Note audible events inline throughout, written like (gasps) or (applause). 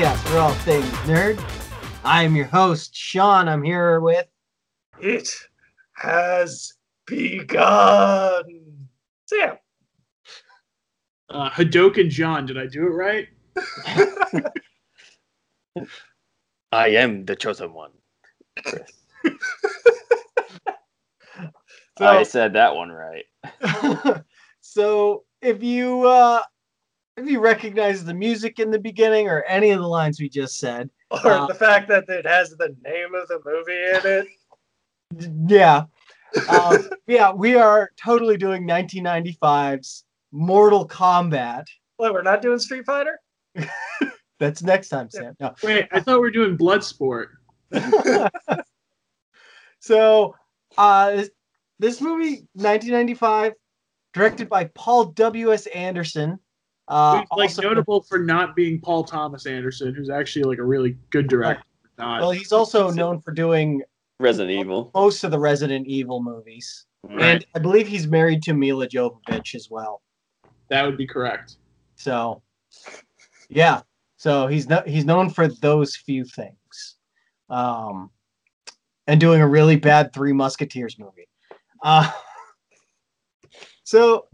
podcast for all things nerd. I am your host, Sean. I'm here with It has begun. Sam. Uh, Hadoken John, did I do it right? (laughs) I am the chosen one. Chris. (laughs) I said that one right. (laughs) so if you uh if you recognize the music in the beginning or any of the lines we just said, (laughs) Or Uh, the fact that it has the name of the movie in it. (laughs) yeah. Um, yeah, we are totally doing 1995's Mortal Kombat. Well, we're not doing Street Fighter? (laughs) That's next time, Sam. No. Wait, I thought we were doing Bloodsport. so uh this, this movie 1995 directed by paul w.s anderson uh like also- notable for not being Paul Thomas Anderson, who's actually like a really good director. Not- well he's also known for doing Resident Evil. most of the resident evil movies Right. and i believe he's married to Milla Jovovich as well that would be correct. so yeah so he's no, he's known for those few things um and doing a really bad three musketeers movie uh (laughs) so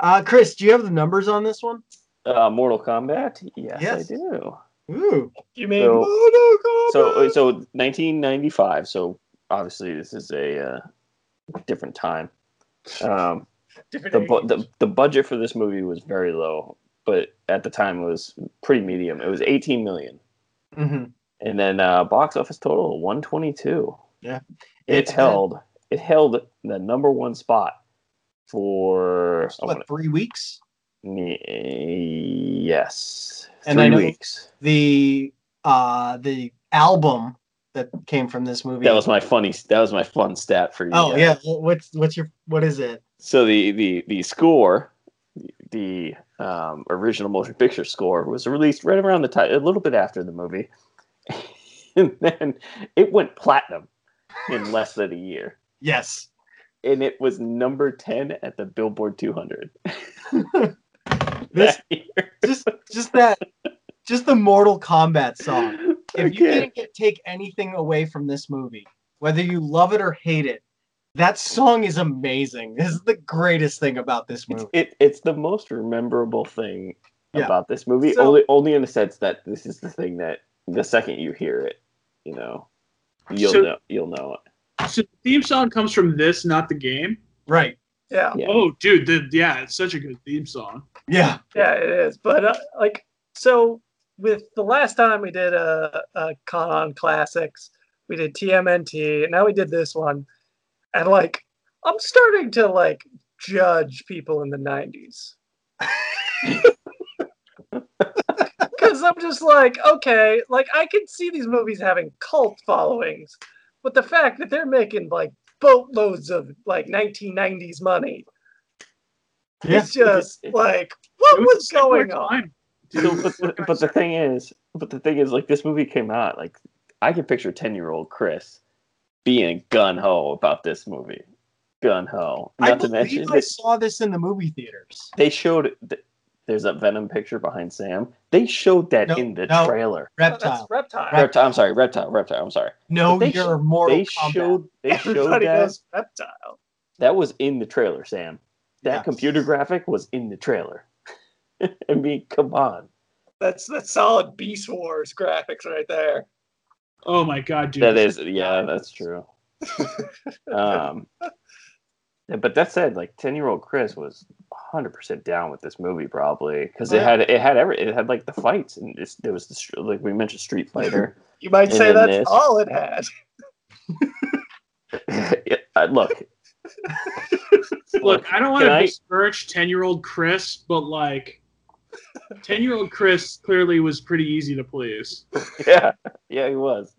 uh chris do you have the numbers on this one Uh, Mortal Kombat. Yes, Yes. I do. Ooh. You mean So- Mortal Kombat? So, so 1995. So obviously this is a uh, different time. Um, (laughs) Different the, bu- the the budget for this movie was very low, but at the time it was pretty medium. It was 18 million, hmm and then uh, box office total 122. Yeah. it It's, uh, held it held the number one spot for I what wanna- three weeks Ye- Yes. And Three I know- weeks. the uh the album that came from this movie That was my funny. That was my fun stat for you. oh guys. yeah what's what's your what is it So the the the score, the um, original motion picture score, was released right around the time, a little bit after the movie, (laughs) and then it went platinum in less than a year, yes and it was number ten at the Billboard 200. (laughs) (laughs) This- just just that just the mortal kombat song if you Okay. can't get, take anything away from this movie whether you love it or hate it that song is amazing this is the greatest thing about this It's, movie it, it's the most memorable thing Yeah. about this movie, So- only only in the sense that this is the thing that the second you hear it, you know, you'll So- know you'll know it. So the theme song comes from this, not the game. right yeah. Yeah. Oh, dude, the, yeah, it's such a good theme song. Yeah. Yeah, it is. But uh, like, so with the last time we did a, a con on classics, we did TMNT, and now we did this one, and like, I'm starting to like judge people in the '90s because (laughs) I'm just like, okay, like I can see these movies having cult followings, but the fact that they're making like boatloads of like 1990s money, Yeah. it's just like, what It was a similar going on? So, but, What the, (laughs) but the thing is, but the thing is, like this movie came out, like I can picture ten year old Chris being gun ho about this movie, gun ho. i Not to mention i that saw this in the movie theaters they showed. th- There's a Venom picture behind Sam. They showed that No, in the no. trailer. Oh, that's reptile reptile. Reptile. I'm sorry, reptile. Reptile. I'm sorry. no they you're sh- mortal they kombat showed. They (laughs) showed Everybody that. knows reptile. That was in the trailer, Sam. That Yeah. computer graphic was in the trailer. (laughs) I mean, come on. That's that's solid Beast Wars graphics right there. Oh my god, dude. that this is, yeah, that's true. (laughs) um, yeah, but that said, like ten year old Chris was hundred percent down with this movie, probably because it had it had every it had like the fights and it's, there was the like we mentioned Street Fighter. (laughs) You might say that's this. all it had. Yeah, uh, look, Look, I don't want to I- besmirch 10 year old Chris, but like, 10 year old Chris clearly was pretty easy to please. (laughs) yeah, yeah, he was.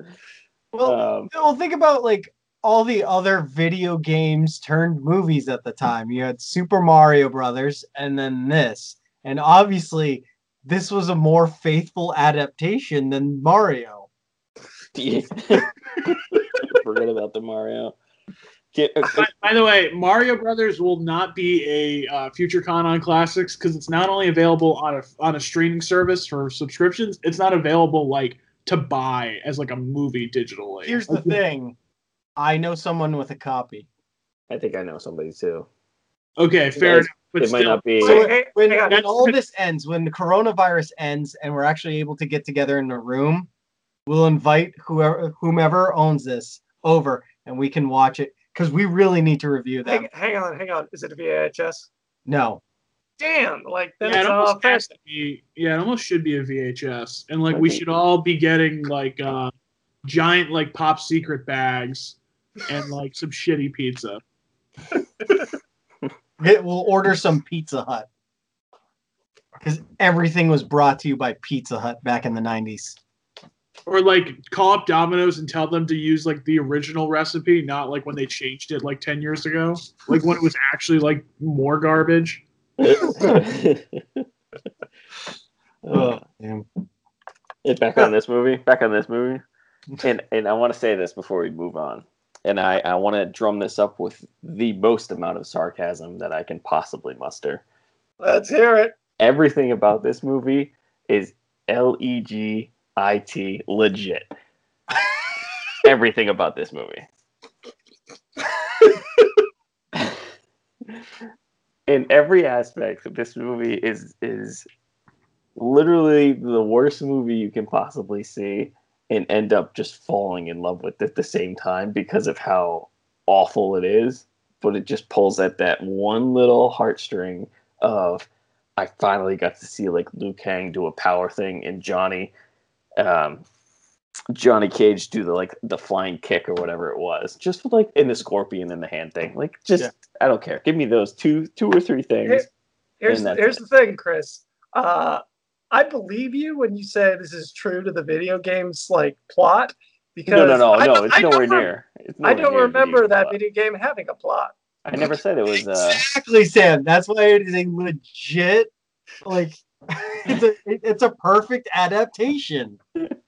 well Um, well think about like all the other video games turned movies at the time. You had super mario brothers and then this. And obviously this was a more faithful adaptation than mario. (laughs) (laughs) Forget about the Mario. Get- uh, By, by the way, Mario Brothers will not be a uh, future con on classics because it's not only available on a on a streaming service for subscriptions. It's not available like to buy as like a movie digitally. Here's the thing. I know someone with a copy. I think I know somebody too. Okay, fair Guys, enough. But it might not be. So- Hey, hey, When, hang when all this ends, when the coronavirus ends and we're actually able to get together in a room, we'll invite whoever whomever owns this over and we can watch it because we really need to review them. Hang, hang on, hang on. Is it a VHS? No. Damn, like then yeah, it almost fair. has to be. Yeah, it almost should be a VHS, and like I we should all be getting like uh, giant like pop secret bags and like some shitty pizza. (laughs) Get- We'll order some Pizza Hut. Because everything was brought to you by Pizza Hut back in the 90s. Or like call up Domino's and tell them to use like the original recipe, not like when they changed it like ten years ago. Like when it was actually like more garbage. Uh, (laughs) damn. Back on this movie. Back on this movie. And and I want to say this before we move on. And I, I want to drum this up with the most amount of sarcasm that I can possibly muster. Let's hear it. Everything about this movie is L E G I T legit. (laughs) Everything about this movie. (laughs) In every aspect this movie is is literally the worst movie you can possibly see and end up just falling in love with at the same time because of how awful it is but it just pulls at that one little heartstring of i finally got to see like liu kang do a power thing and johnny um johnny cage do the like the flying kick or whatever it was just like in the scorpion and the hand thing like just Yeah. i don't care give me those two two or three things Here- Here's here's it. the thing, Chris. Uh, I believe you when you say this is true to the video game's like plot. Because no no no I no it's I nowhere near it's I don't remember that plot. video game having a plot. I never said it was. Uh, Exactly, Sam. That's why it is a legit, like, (laughs) it's a it- it's a perfect adaptation.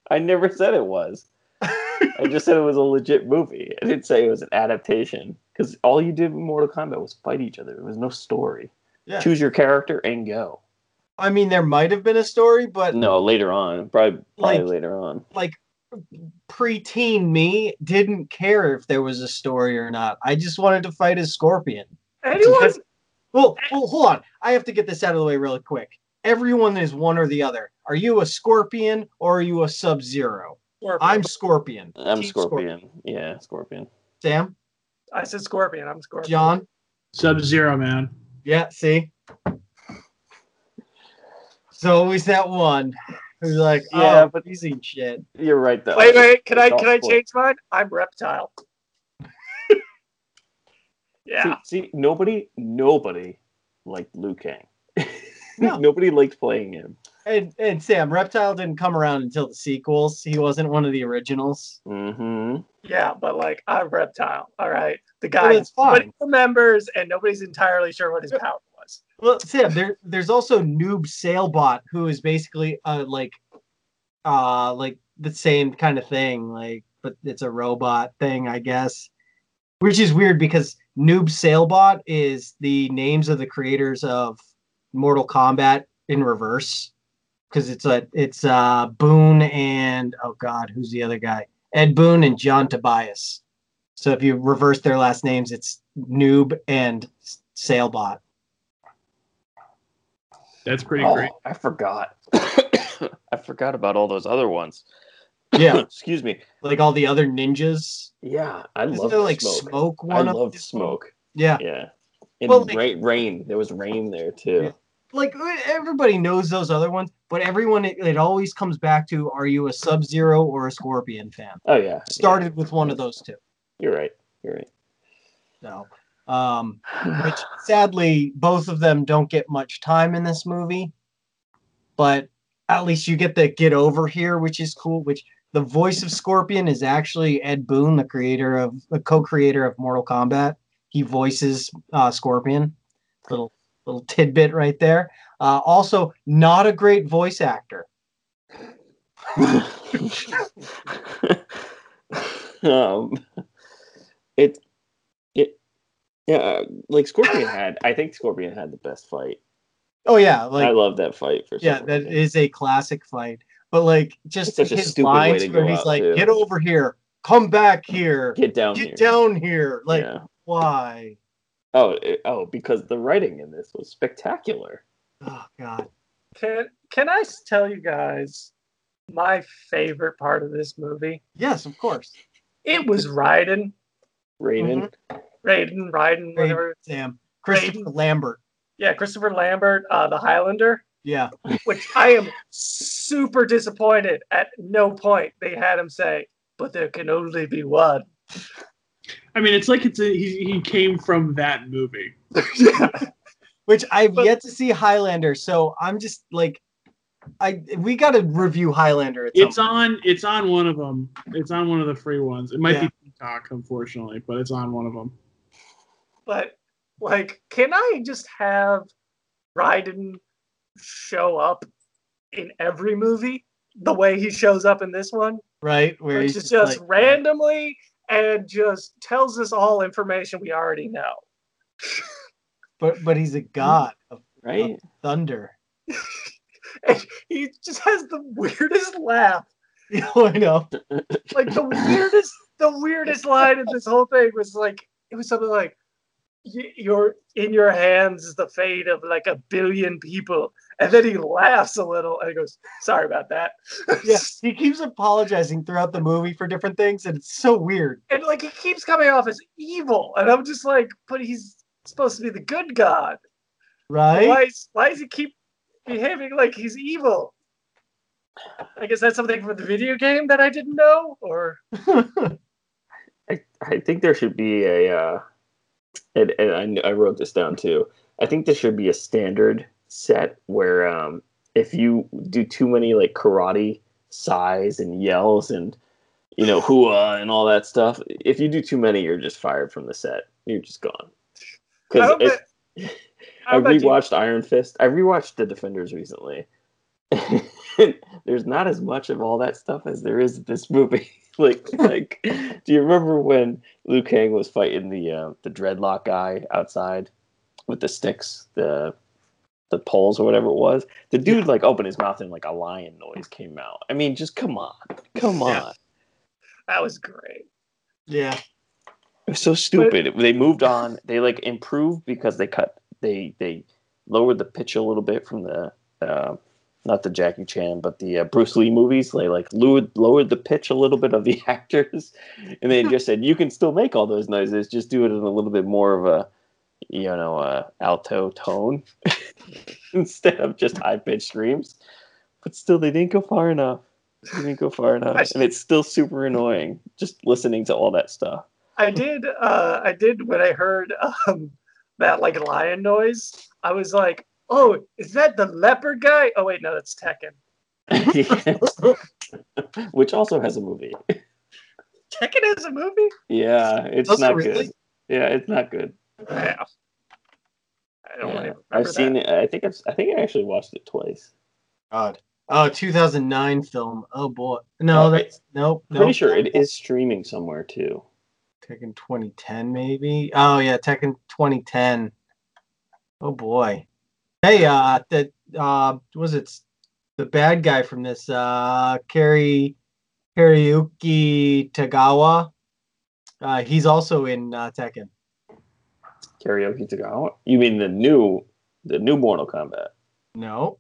I never said it was. I just said it was a legit movie. I didn't say it was an adaptation because all you did in Mortal Kombat was fight each other. There was no story. Yeah. Choose your character and go. I mean, there might have been a story, but No, later on, probably, probably Like- later on. like preteen me didn't care if there was a story or not. I just wanted to fight as Scorpion. Anyone? Well, well, hold on. I have to get this out of the way really quick. Everyone is one or the other. Are you a Scorpion or are you a Sub Zero? I'm Scorpion. I'm Team Scorpion. Yeah, Scorpion. Sam, I said Scorpion. I'm Scorpion. John. Sub Zero, man. Yeah, see. So always that one who's like, Yeah, oh, but- easy shit. You're right though. Wait, wait. Can I It's all can I change mine? I'm Reptile. (laughs) yeah. See, see, nobody, nobody liked Liu Kang. No. (laughs) nobody liked playing him. And and Sam, Reptile didn't come around until the sequels. He wasn't one of the originals. Mm-hmm. Yeah, but like I'm Reptile. All right. The guy it's fine. nobody remembers and nobody's entirely sure what his power was. Well, Sam, there there's also Noob Saibot, who is basically uh like uh like the same kind of thing, like but it's a robot thing, I guess. Which is weird because Noob Saibot is the names of the creators of Mortal Kombat in reverse. Because it's a it's uh Boon and oh god, who's the other guy? Ed Boon and John Tobias. So if you reverse their last names, it's Noob and Saibot. That's pretty Oh, great. I forgot. (coughs) I forgot about all those other ones. Yeah, (coughs) Excuse me. like all the other ninjas. Yeah, I Isn't love there like smoke. smoke, I one of love smoke. Yeah, Yeah. And Well, like- rain, rain. There was rain there too. Yeah. like uh, everybody knows those other ones, but everyone it, it always comes back to: Are you a Sub Zero or a Scorpion fan? Oh yeah. Started with one of those two. You're right. You're right. So, um, which sadly both of them don't get much time in this movie, but at least you get the get over here, which is cool. Which the voice of Scorpion is actually Ed Boon, the creator of the co-creator of Mortal Kombat. He voices uh, Scorpion. Little little tidbit right there. Uh, also, not a great voice actor. (laughs) um, it, it Yeah, like Scorpion (coughs) had. I think Scorpion had the best fight. Oh yeah, like I love that fight for. yeah, that reason. is a classic fight. But like just It's such a his lines where he's like, too. "Get over here, come back here, get down get here. down here." Like yeah. Why? Oh, it- oh, because the writing in this was spectacular. Oh god. Can can I tell you guys my favorite part of this movie? Yes, of course. It was Raiden, Raiden. Raiden, Raiden, whatever. Sam. Christopher Raiden. Lambert. Yeah, Christopher Lambert, uh, the Highlander. Yeah. which I am super disappointed. At no point they had him say, "But there can only be one." I mean, it's like it's a, he, he came from that movie. yeah, (laughs) Which I've But- yet to see Highlander, so I'm just like I we got to review Highlander at some It's on. It's on one of them. It's on one of the free ones. It might Yeah. be Peacock, unfortunately, but it's on one of them. but like, can I just have Raiden show up in every movie the way he shows up in this one, right where which he's is just, just like, randomly and just tells us all information we already know. (laughs) but but he's a god of Right? thunder. (laughs) And he just has the weirdest laugh. (laughs) You know, I know. like the weirdest the weirdest line in this whole thing was like it was something like "Y- you're in your hands is the fate of like a billion people. And then he laughs a little and he goes sorry about that. (laughs) Yeah, he keeps apologizing throughout the movie for different things, and it's so weird. and like he keeps coming off as evil and i'm just like but he's supposed to be the good god. Right? why is why does he keep behaving like he's evil? I guess that's something from the video game that i didn't know or? (laughs) I, I think there should be a, uh, and, and I, I wrote this down too. I think this should be a standard set where um, if you do too many like karate sighs and yells and you know hooah and all that stuff, if you do too many, you're just fired from the set. You're just gone. I Because don't I don't you- rewatched Iron Fist. I rewatched The Defenders recently. (laughs) There's not as much of all that stuff as there is this movie. (laughs) like, like, do you remember when Liu Kang was fighting the uh, the dreadlock guy outside with the sticks, the the poles or whatever it was? The dude like opened his mouth and like a lion noise came out. I mean, just come on, come Yeah. on. that was great yeah. It was so stupid. they moved on. They like improved because they cut. They they lowered the pitch a little bit from the uh, not the Jackie Chan, but the uh, Bruce Lee movies. They like lowered lowered the pitch a little bit of the (laughs) actors, and they just said you can still make all those noises. Just do it in a little bit more of a you know uh, alto tone (laughs) instead of just high pitched screams. But still, they didn't go far enough. They didn't go far enough, and it's still super annoying just listening to all that stuff. I did. Uh, I did when I heard um, that like lion noise. I was like, "Oh, is that the leopard guy?" Oh wait, no, that's Tekken. (laughs) Which also has a movie. Tekken is a movie. Yeah, it's Does it not really? good. Yeah, it's not good. Yeah. I don't Yeah. really remember I've seen that. it. I think I've, I think I actually watched it twice. God. Oh, 2009 film. Oh boy. No, Oh, that's nope. Pretty nope. sure it is streaming somewhere too. Tekken 2010 maybe. Oh yeah, Tekken 2010. Oh boy. Hey, uh, that uh, was it the bad guy from this? Uh, Kari Kariuki Tagawa. Uh, he's also in uh, Tekken. Karaoke Tagawa. You mean the new, the new Mortal Kombat? No,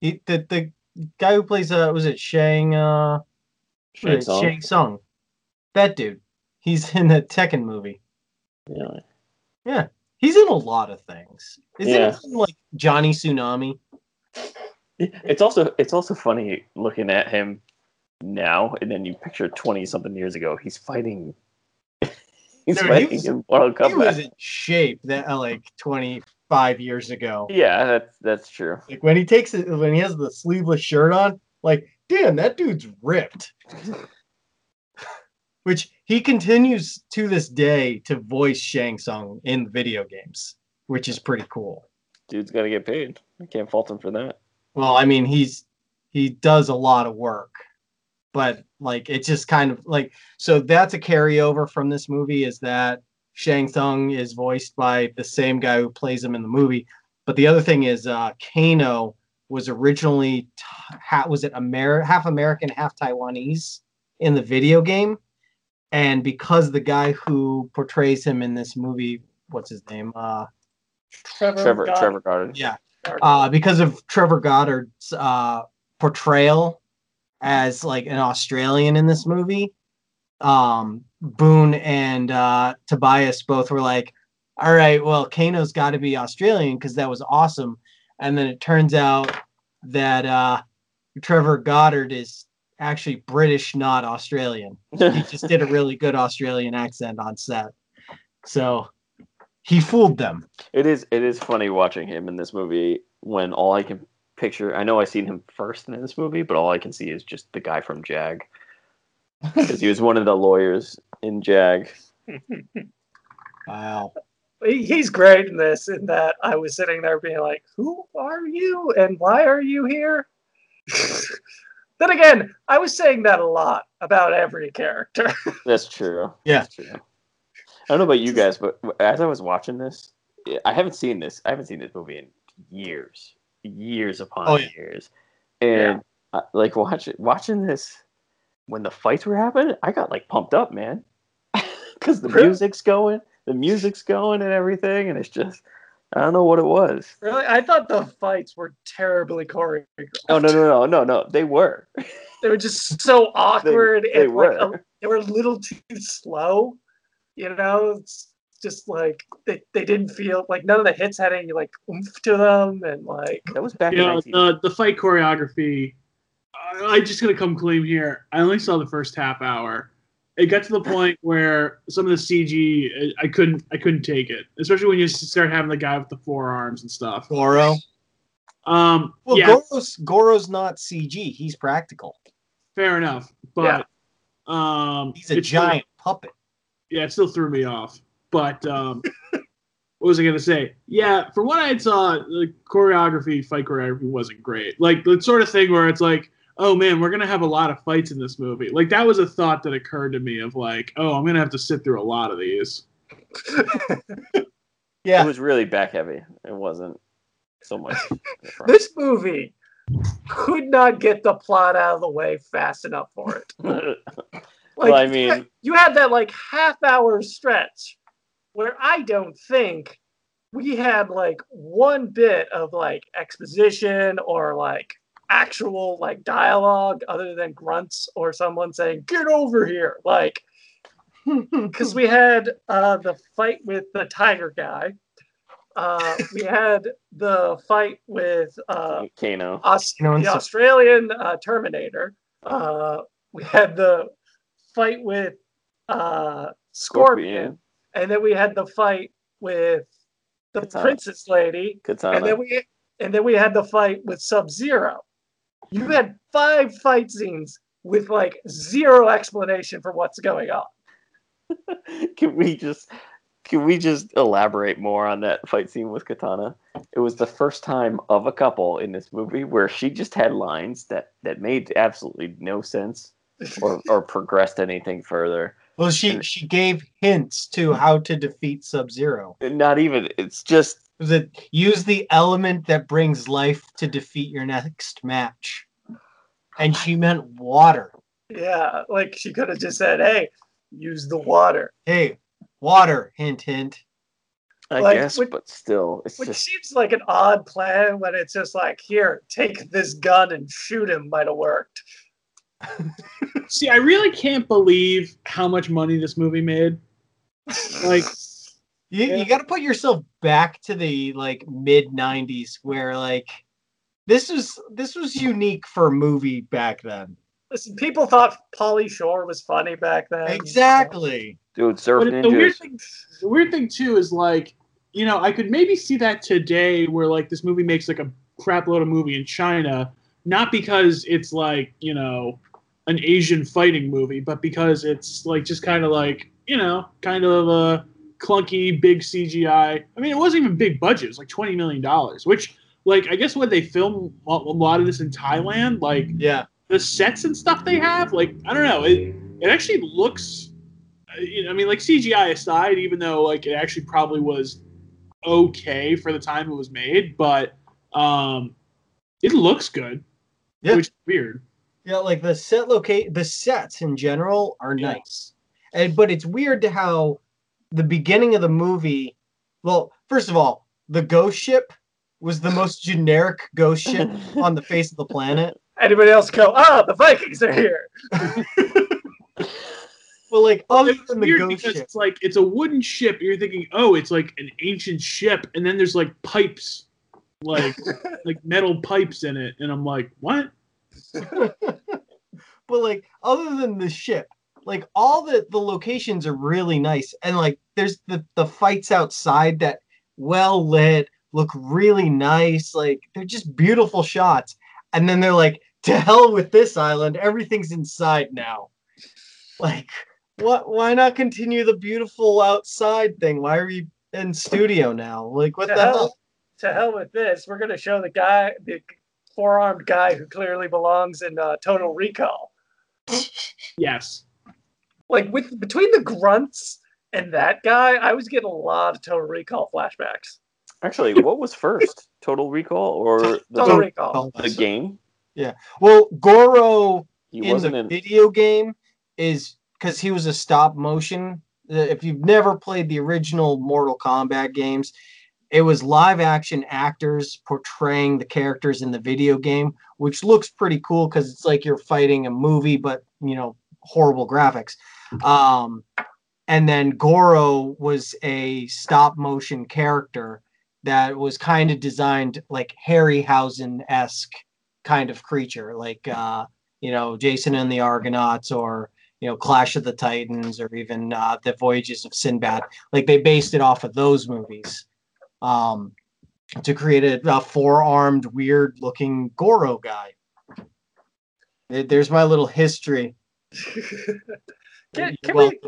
he, the the guy who plays uh, was it Shang uh, Shang Shang Tsung? Shang Tsung. That dude. He's (laughs) in the Tekken movie. Yeah. He's in a lot of things. Isn't Yeah. he like Johnny Tsunami? It's also it's also funny looking at him now, and then you picture twenty something years ago. He's fighting. (laughs) he's he fighting was- in Mortal He was in shape that uh, like 25 years ago. Yeah, that's that's true. Like when he takes it when he has the sleeveless shirt on, like damn, that dude's ripped. (laughs) Which he continues to this day to voice Shang Tsung in video games, which is pretty cool. Dude's got to get paid. I can't fault him for that. Well, I mean, he's he does a lot of work, but like it's just kind of like so that's a carryover from this movie is that Shang Tsung is voiced by the same guy who plays him in the movie. But the other thing is, uh, Kano was originally t- ha- was it Amer- half American, half Taiwanese in the video game, and because the guy who portrays him in this movie, what's his name? Uh, Trevor. Trevor Goddard. Trevor Goddard. yeah, uh, because of Trevor Goddard's uh, portrayal as like an Australian in this movie, um, Boon and uh, Tobias both were like, "All right, well, Kano's got to be Australian because that was awesome." And then it turns out that uh, Trevor Goddard is actually British, not Australian. He just did a really good Australian accent on set, so he fooled them. It is it is funny watching him in this movie when all I can picture I know I seen him first in this movie, but all I can see is just the guy from Jag. Because he was one of the lawyers in Jag. Wow. He's great in this. In that I was sitting there being like, "Who are you and why are you here?" (laughs) then again, I was saying that a lot about every character. (laughs) That's true. Yeah. That's true. I don't know about you guys, but as I was watching this, I haven't seen this. I haven't seen this movie in years, years upon Oh, yeah. years, and uh, like watching watching this when the fights were happening, I got like pumped up, man, (laughs) because the Really? music's going, the music's going, and everything, and it's just I don't know what it was. really, I thought the fights were terribly choreographed. Oh no no no no no! They were. They were just so (laughs) awkward they and like, a- were. they were a little too slow. You know, it's just like they, they didn't feel like none of the hits had any like oomph to them, and like That was back You in know, 19. the the fight choreography. I I'm just gonna come clean here. I only saw the first half hour. It got to the point where some of the CG, I- I couldn't, I couldn't take it. Especially when you start having the guy with the forearms and stuff. Goro. Um, Well, yeah, Goro's Goro's not CG. He's practical. fair enough. But um, He's a it still- giant puppet. yeah, it still threw me off. But um, (laughs) what was I gonna say? Yeah, from what I saw, the choreography, fight choreography wasn't great. Like the sort of thing where it's like, oh man, we're gonna have a lot of fights in this movie. Like that was a thought that occurred to me of like, oh, I'm gonna have to sit through a lot of these. (laughs) Yeah. It was really back heavy. It wasn't so much. this movie could not get the plot out of the way fast enough for it. (laughs) Like, Well, I you mean- had- you had that like half hour stretch where I don't think we had like one bit of like exposition or like actual like dialogue other than grunts or someone saying get over here like (laughs) because we had uh the fight with the tiger guy uh we (laughs) had the fight with uh Kano. Aus- You know, and the Australian uh, Terminator. Uh, we had the fight with uh, Scorpion, and then we had the fight with the Katana. Princess Lady, Katana. and then we and then we had the fight with Sub Zero. You had five fight scenes with like zero explanation for what's going on. (laughs) can we just can we just elaborate more on that fight scene with Katana? It was the first time of a couple in this movie where she just had lines that that made absolutely no sense or (laughs) or progressed anything further. Well, she she gave hints to how to defeat Sub Zero. Not even. It's just Was it use the element that brings life to defeat your next match? And she meant water. Yeah, like she could have just said, "Hey, use the water," Hey, water. Hint, hint. I Like, guess, which- but still, it's which just seems like an odd plan when it's just like, "Here, take this gun and shoot him." Might have worked. See, I really can't believe how much money this movie made. Like, (laughs) You, Yeah. you got to put yourself back to the like mid '90s, where like this was this was unique for a movie back then. Listen, people thought Pauly Shore was funny back then. Exactly. dude. Surf but the weird thing, the weird thing too is like, you know, I could maybe see that today, where like this movie makes like a crap load of movie in China, not because it's like you know an Asian fighting movie, but because it's like just kind of like you know kind of a clunky big CGI. I mean, it wasn't even big budget; it was like twenty million dollars, which like I guess when they film a lot of this in Thailand, like Yeah. the sets and stuff they have, like I don't know, it it actually looks you know, I mean, like CGI aside, even though like it actually probably was okay for the time it was made, but um, it looks good, Yeah. which is weird. Yeah, like the set locate the sets in general are Yeah. nice. And but it's weird to how the beginning of the movie well, first of all, the ghost ship was the most generic ghost ship (laughs) on the face of the planet. Anybody else go? Ah, the Vikings are here. (laughs) Well, like other It's than the weird ghost because ship. it's like it's a wooden ship. You're thinking, oh, it's like an ancient ship, and then there's like pipes, like (laughs) like metal pipes in it, and I'm like, what? but like other than the ship, like all the the locations are really nice and like there's the the fights outside that well lit look really nice like they're just beautiful shots and then they're like to hell with this island everything's inside now like what why not continue the beautiful outside thing why are we in studio now like what To the hell, hell to hell with this. We're gonna show the guy, the four-armed guy who clearly belongs in uh, Total Recall. (laughs) Yes. Like with between the grunts and that guy, I was getting a lot of Total Recall flashbacks. Actually, (laughs) what was first? Total Recall or the, Total Recall. the game? Yeah. Well goro He in the in. video game is because he was a stop motion. If you've never played the original Mortal Kombat games, it was live action actors portraying the characters in the video game, which looks pretty cool because it's like you're fighting a movie, but you know, horrible graphics. Um, and then Goro was a stop motion character that was kind of designed like Harryhausen esque kind of creature, like uh, you know, Jason and the Argonauts or you know, Clash of the Titans or even uh, the Voyages of Sinbad. Like they based it off of those movies um, to create a, a four-armed, weird-looking Goro guy. There's my little history. (laughs) Can, can we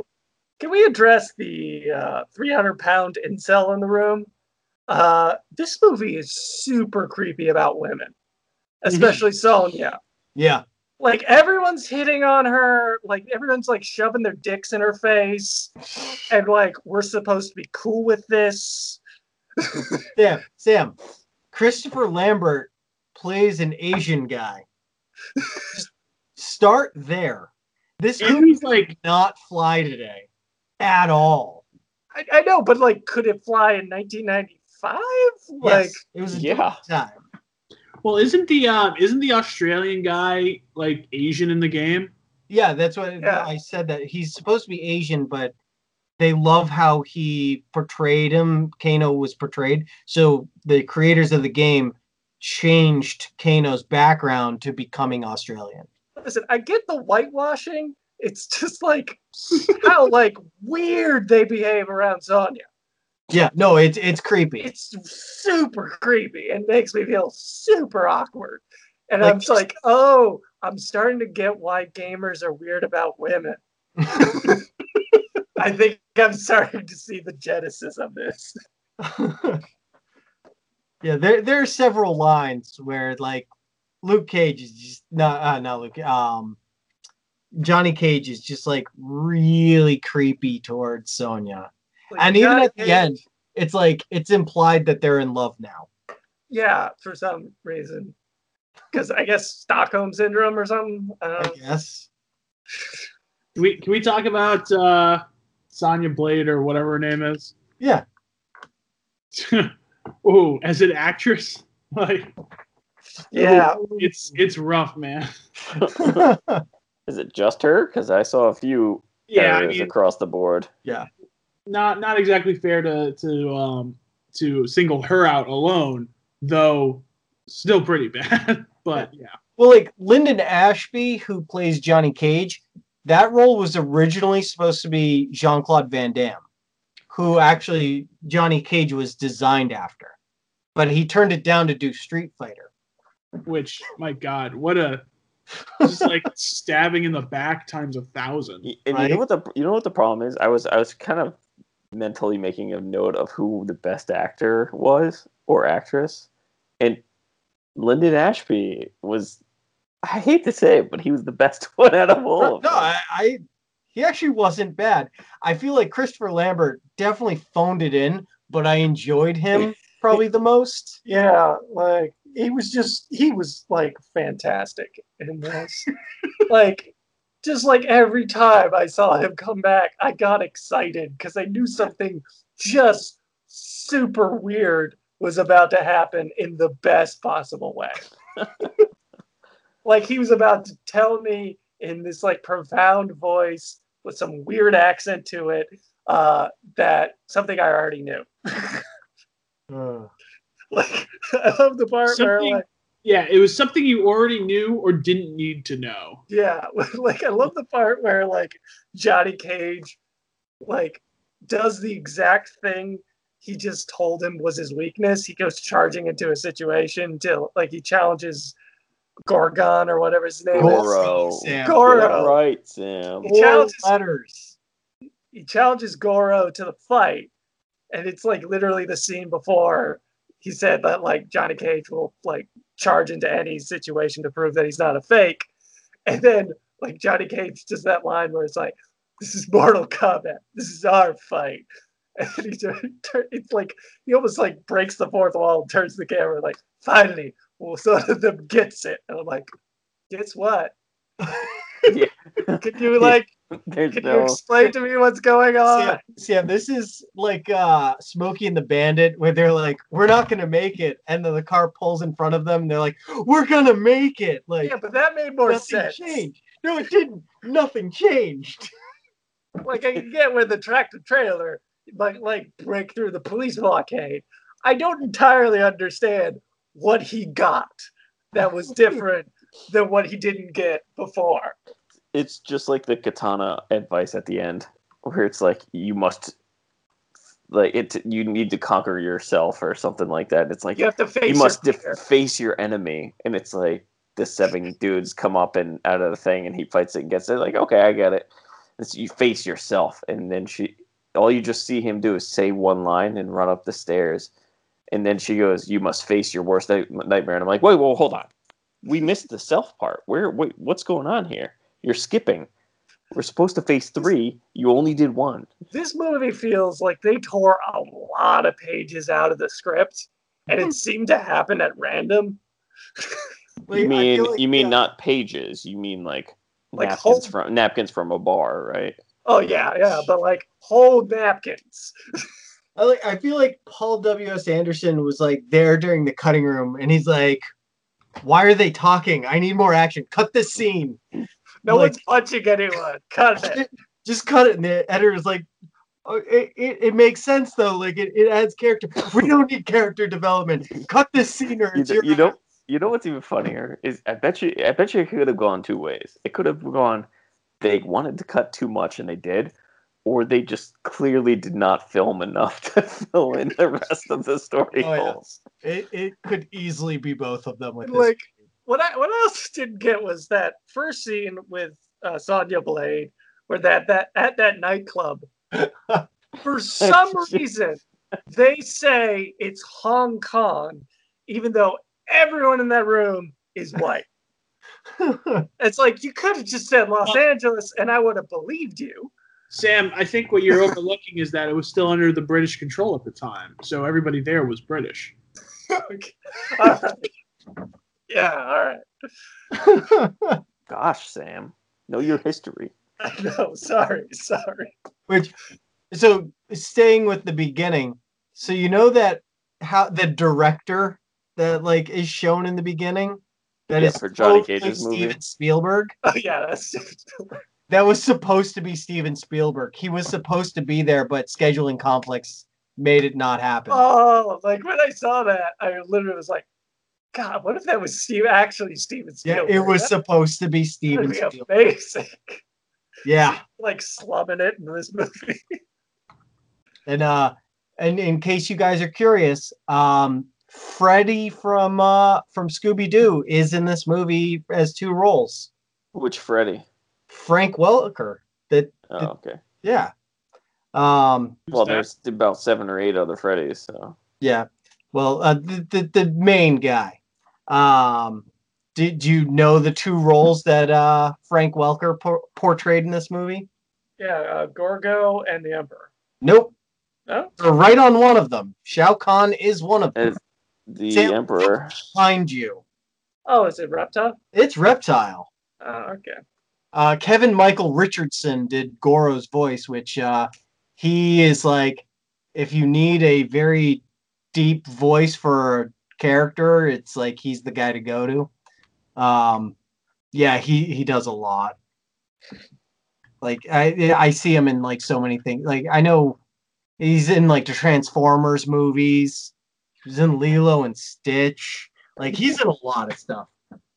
can we address the uh, 300 pound incel in the room? Uh, this movie is super creepy about women, especially Sonya. Yeah, Like everyone's hitting on her, like everyone's like shoving their dicks in her face, and like we're supposed to be cool with this. (laughs) Sam. Sam. Christopher Lambert plays an Asian guy. (laughs) Start there. This movie's like, not fly today at all. I, I know, but like, could it fly in 1995? Like, Yes, it was a Yeah. time. well, isn't the um, isn't the Australian guy like Asian in the game? Yeah, that's what Yeah. I said. That he's supposed to be Asian, but they love how he portrayed him. Kano was portrayed, so the creators of the game changed Kano's background to becoming Australian. Listen, I get the whitewashing. It's just like how like weird they behave around Sonya. Yeah, no, it's it's creepy. It's super creepy and makes me feel super awkward. And Like, I'm just like, oh, I'm starting to get why gamers are weird about women. (laughs) I think I'm starting to see the genesis of this. (laughs) yeah, there there are several lines where like Luke Cage is just not uh, not Luke um Johnny Cage is just like really creepy towards Sonya. Like, and even Johnny at the Cage- end, it's like it's implied that they're in love now. yeah, for some reason, because I guess Stockholm syndrome or something. I I guess. Can we can we talk about uh, Sonya Blade or whatever her name is? Yeah. (laughs) oh, as an actress, (laughs) like Yeah, it's it's rough, man. (laughs) Is it just her? Because I saw a few Yeah, I mean, across the board. Yeah, not not exactly fair to to um to single her out alone, though. Still pretty (laughs) bad, but yeah. well, like Linden Ashby, who plays Johnny Cage, that role was originally supposed to be Jean Claude Van Damme, who actually Johnny Cage was designed after, but he turned it down to do Street Fighter. Which, my God, what a just like (laughs) stabbing in the back times a thousand. Y- And you know what the you know what the problem is? I was I was kind of mentally making a note of who the best actor was or actress, and Linden Ashby was. I hate to say it, but he was the best (laughs) one out of all of No. I, I he actually wasn't bad. I feel like Christopher Lambert definitely phoned it in, but I enjoyed him (laughs) probably the most. Yeah, like he was just he was like fantastic in this. (laughs) like just like every time I saw him come back, I got excited because I knew something just super weird was about to happen in the best possible way. (laughs) like he was about to tell me in this like profound voice with some weird accent to it uh, that something I already knew. (laughs) Ugh. (laughs) like I love the part where like Yeah, it was something you already knew or didn't need to know. yeah, (laughs) like I love the part where like Johnny Cage like does the exact thing he just told him was his weakness. He goes charging into a situation to like he challenges Gorgon or whatever his name is. Goro. Sam. Goro. Yeah, right, Sam. He Four challenges- letters. he challenges Goro to the fight, and it's like literally the scene before he said that like Johnny Cage will like charge into any situation to prove that he's not a fake, and then like Johnny Cage does that line where it's like, "This is Mortal Kombat. This is our fight." And he just, it's like he almost like breaks the fourth wall and turns the camera like, "Finally, well, one of (laughs) them gets it." And I'm like, "Gets what?" (laughs) Yeah. (laughs) Can you like (laughs) There's can you no. explain to me what's going on? Sam, Sam, this is like uh Smokey and the Bandit, where they're like, "We're not gonna make it," and then the car pulls in front of them. And they're like, "We're gonna make it!" Like Yeah, but that made more nothing sense. changed. No, it didn't. Nothing changed. (laughs) Like I can get with the tractor trailer, like like break through the police blockade. I don't entirely understand what he got that was (laughs) different than what he didn't get before. It's just like the katana advice at the end, where it's like you must, like it. You need to conquer yourself or something like that. It's like You have to face you must your def- face your enemy, and it's like the seven dudes come up and out of the thing, and he fights it and gets it. Like, okay, I get it. It's you face yourself, and then she, all you just see him do is say one line and run up the stairs, and then she goes, "You must face your worst nightmare." And I'm like, wait, well, hold on, we missed the self part. Where, wait, what's going on here? You're skipping. We're supposed to face three. You only did one. This movie feels like they tore a lot of pages out of the script, and it hmm. seemed to happen at random. (laughs) Like, you mean like, you mean yeah, not pages? You mean like, Like napkins whole- from napkins from a bar, right? Oh yeah, yeah, but like whole napkins. (laughs) I, like, I feel like Paul W. S. Anderson was like there during the cutting room, and he's like, "Why are they talking? I need more action. Cut this scene. No Like- one's punching anyone. Cut it. Just cut it." And the editor's like, oh, it, it, "It makes sense though. Like it, it adds character. We don't need character development. Cut this scene, or You, it's d- your you know, you know what's even funnier is I bet you, I bet you it could have gone two ways. It could have gone, they wanted to cut too much and they did, or they just clearly did not film enough (laughs) to fill in the rest of the story Oh, yeah. holes. It, it could easily be both of them with this. Like what I what I also (laughs) didn't get was that first scene with uh, Sonya Blade, where that that at that nightclub, (laughs) for some reason they say it's Hong Kong, even though everyone in that room is white. (laughs) It's like you could have just said Los Angeles, and I would have believed you. Sam, I think what you're overlooking is that it was still under the British control at the time, so everybody there was British. Okay. All right. Yeah, all right. (laughs) Gosh, Sam, know your history. (laughs) I know. Sorry, sorry. Which, so staying with the beginning, so you know that how the director that like is shown in the beginning that Yeah, is for Johnny supposed to Cage's movie. Steven Spielberg. (laughs) Oh yeah, that's That was supposed to be Steven Spielberg. He was supposed to be there, but scheduling conflicts made it not happen. Oh, like when I saw that, I literally was like, God, what if that was Steve actually Steven Spielberg? yeah, it was That supposed to be Steven be Spielberg. amazing. Yeah. (laughs) like slumming it in this movie. And uh and in case you guys are curious, um Freddy from uh from Scooby Doo is in this movie as two roles. Which Freddy? Frank Welker. That Oh, okay. yeah. Um Well, there's about seven or eight other Freddys. So yeah. Well, uh the the, the main guy. Um did you know the two roles that uh Frank Welker por- portrayed in this movie? Yeah, uh, Goro and the Emperor. Nope. No? You're right on one of them. Shao Kahn is one of them. As the Sam- Emperor. Behind you. Oh, is it Reptile? It's Reptile. Oh, okay. Uh, Kevin Michael Richardson did Goro's voice, which uh, he is like, if you need a very deep voice for a character, it's like he's the guy to go to. Um, yeah, he he does a lot. Like I I see him in like so many things. Like I know he's in like the Transformers movies. He's in Lilo and Stitch. Like he's in a lot of stuff.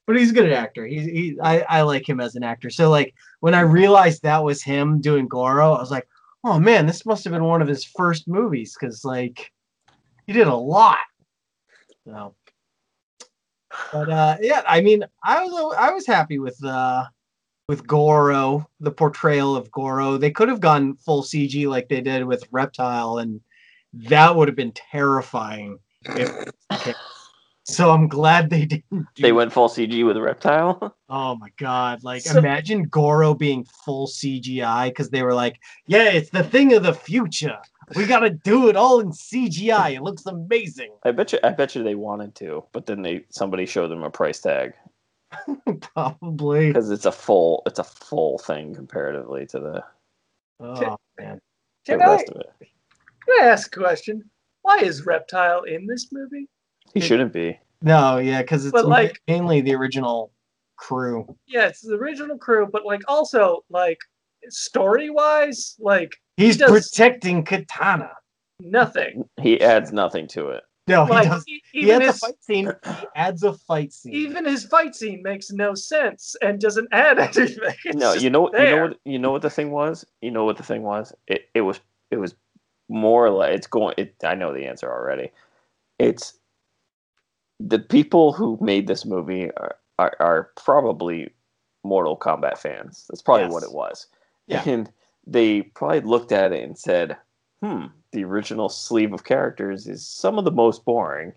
But he's a good actor. He's he I, I like him as an actor. So like when I realized that was him doing Goro, I was like, oh man, this must have been one of his first movies because like he did a lot. So, but uh, yeah, I mean, I was I was happy with uh with Goro, the portrayal of Goro. They could have gone full CG like they did with Reptile, and that would have been terrifying. If, so I'm glad they didn't. Do They went full CG with reptile. (laughs) Oh my god! Like So- imagine Goro being full CGI because they were like, "Yeah, it's the thing of the future. We gotta do it all in CGI. It looks amazing." I bet you. I bet you they wanted to, but then they somebody showed them a price tag (laughs) Probably. because it's a full. It's a full thing comparatively to the, Oh man. the Can I, rest of it. can I ask a question? Why is Reptile in this movie? He shouldn't be. No, yeah, because it's But, like- mainly the original crew. Yeah, it's the original crew, but like also like story wise, like He's does- protecting Katana. nothing. He adds nothing to it. No, he Like does. e- He even adds a fight scene. He adds a fight scene. even his fight scene makes no sense and doesn't add (laughs) anything. It's no, you know, you know what, you know what the thing was. You know what the thing was. It, it was, it was more like it's going. It, I know the answer already. It's the people who made this movie are are, are probably Mortal Kombat fans. That's probably what it was. Yeah. And they probably looked at it and said, "Hmm, the original sleeve of characters is some of the most boring.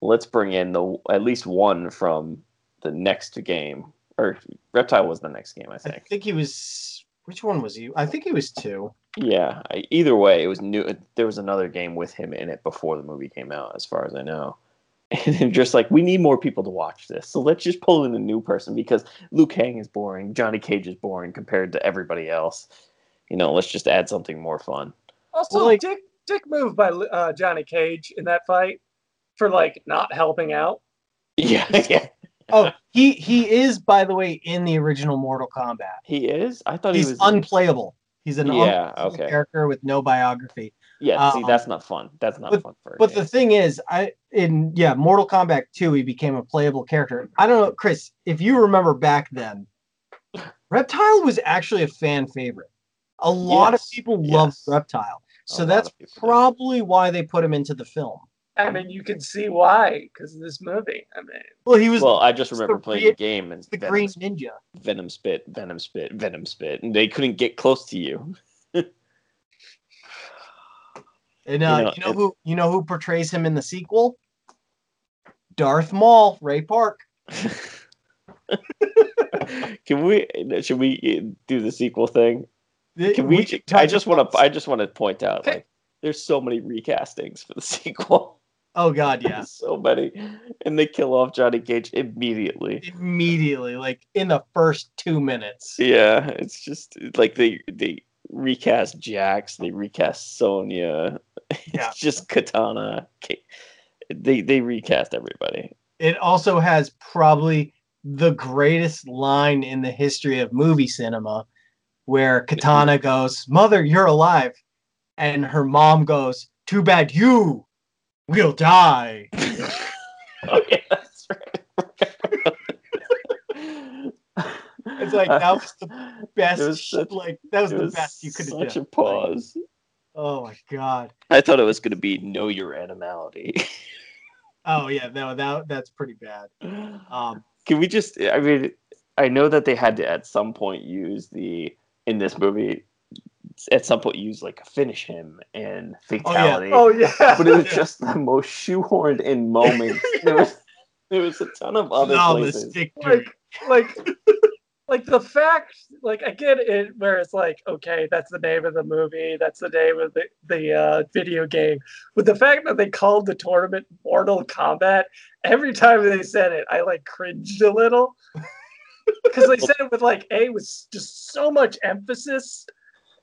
Let's bring in the at least one from the next game." Or Reptile was the next game, I think. I think. he was. Which one was he? I think he was two. Yeah. I, either way, it was new. There was another game with him in it before the movie came out, as far as I know. (laughs) And just like, we need more people to watch this, so let's just pull in a new person because Liu Kang is boring, Johnny Cage is boring compared to everybody else. You know, let's just add something more fun. Also, Well, like- dick dick move by uh, Johnny Cage in that fight for like not helping out. Yeah, (laughs) yeah. Oh, he he is, by the way, in the original Mortal Kombat. He is. I thought He's he was. unplayable. He's an Yeah, unplayable okay. character with no biography. yeah. See, um, that's not fun. That's not fun for. a But game. the thing is, I in yeah, Mortal Kombat 2, he became a playable character. I don't know, Chris, if you remember back then, Reptile was actually a fan favorite. A lot of people love yes. Reptile. So lot that's of people probably why they put him into the film. I mean, you can see why because of this movie. I mean, Well, he was Well, I just the remember playing re- the game and the Venom, Green Ninja. Venom spit, Venom spit, Venom spit, and they couldn't get close to you. (laughs) And uh, you know, know, it- who you know who portrays him in the sequel? Darth Maul, Ray Park. (laughs) (laughs) Can we? Should we do the sequel thing? Can we? I just want to. I just want to point out, like, there's so many recastings for the (laughs) sequel. Oh God, yeah. (laughs) so many, and they kill off Johnny Cage immediately. Immediately, like in the first two minutes. Yeah, it's just like they they recast Jax, they recast Sonya. (laughs) Yeah. It's just Katana. Ka- They they recast everybody. It also has probably the greatest line in the history of movie cinema, where Katana goes, "Mother, you're alive," and her mom goes, "Too bad you will die." (laughs) oh yeah, that's right. It's like that was the (laughs) best. Was such- like that was it the best you could have done. Such a pause. Oh my god. I thought it was going to be know your animality. (laughs) Oh yeah, no, that that's pretty bad. Um, Can we just? I mean, I know that they had to at some point use the in this movie. At some point, use like finish him and fatality. oh yeah, but it was (laughs) just the most shoehorned in moments. (laughs) There was there was a ton of other no, the places. stick like like (laughs) like the fact, like I get it, where it's like, okay, that's the name of the movie, that's the name of the the uh, video game, but the fact that they called the tournament Mortal Kombat, every time they said it, I like cringed a little because they said it with like a with just so much emphasis,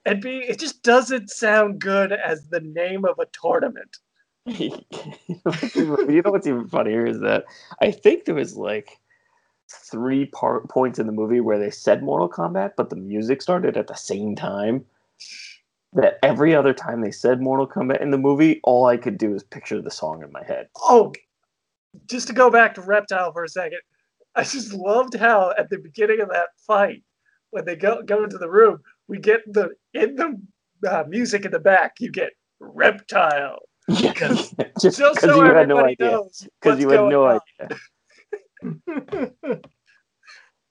and b it just doesn't sound good as the name of a tournament. (laughs) you know what's even funnier is that I think there was like three part points in the movie where they said Mortal Kombat, but the music started at the same time. That every other time they said Mortal Kombat in the movie, all I could do is picture the song in my head. Oh, just to go back to Reptile for a second, I just loved how at the beginning of that fight, when they go go into the room, we get the in the uh, music in the back, you get Reptile. Yeah, (laughs) Just- because so you had no idea. Because you had no idea. (laughs)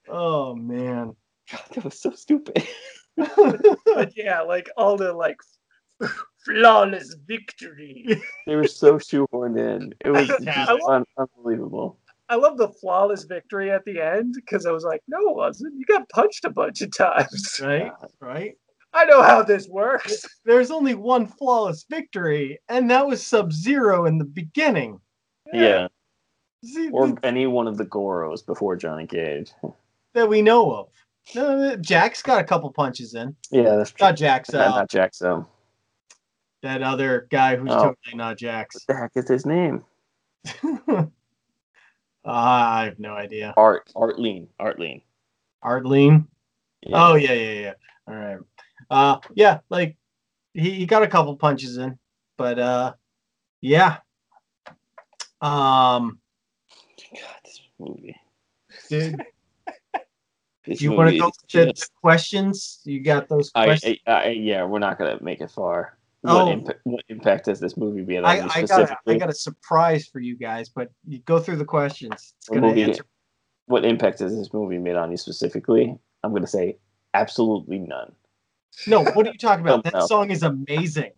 oh man. God, that was so stupid. (laughs) But yeah, like all the like flawless victory. They were so shoehorned in. It was Yeah. just un- unbelievable. I love the flawless victory at the end because I was like, no, it wasn't. You got punched a bunch of times. (laughs) right? Right? I know how this works. There's only one flawless victory, and that was Sub Zero in the beginning. Yeah. See, Or any one of the Goros before Johnny Cage. that we know of. No, Jax got a couple punches in. Yeah, that's true. Not Jax, Not, uh, not Jax, so. that other guy who's Oh. totally not Jax. What the heck is his name? (laughs) Ah, I have no idea. Art. Art Lean. Art Lean. Artleen. Yeah. Oh yeah, yeah, yeah. All right. Uh, yeah, like he, he got a couple punches in, but uh, yeah. Um, God, this movie. dude, (laughs) This you want to go to the questions? You got those I, questions? I, I, yeah, we're not gonna make it far. Oh. What, what impact has this movie been on I, you I, got a, I got a surprise for you guys, but you go through the questions. It's What answer. What impact has this movie made on you specifically? I'm gonna say absolutely none. No, what are you talking about? (laughs) Oh, That no. song is amazing.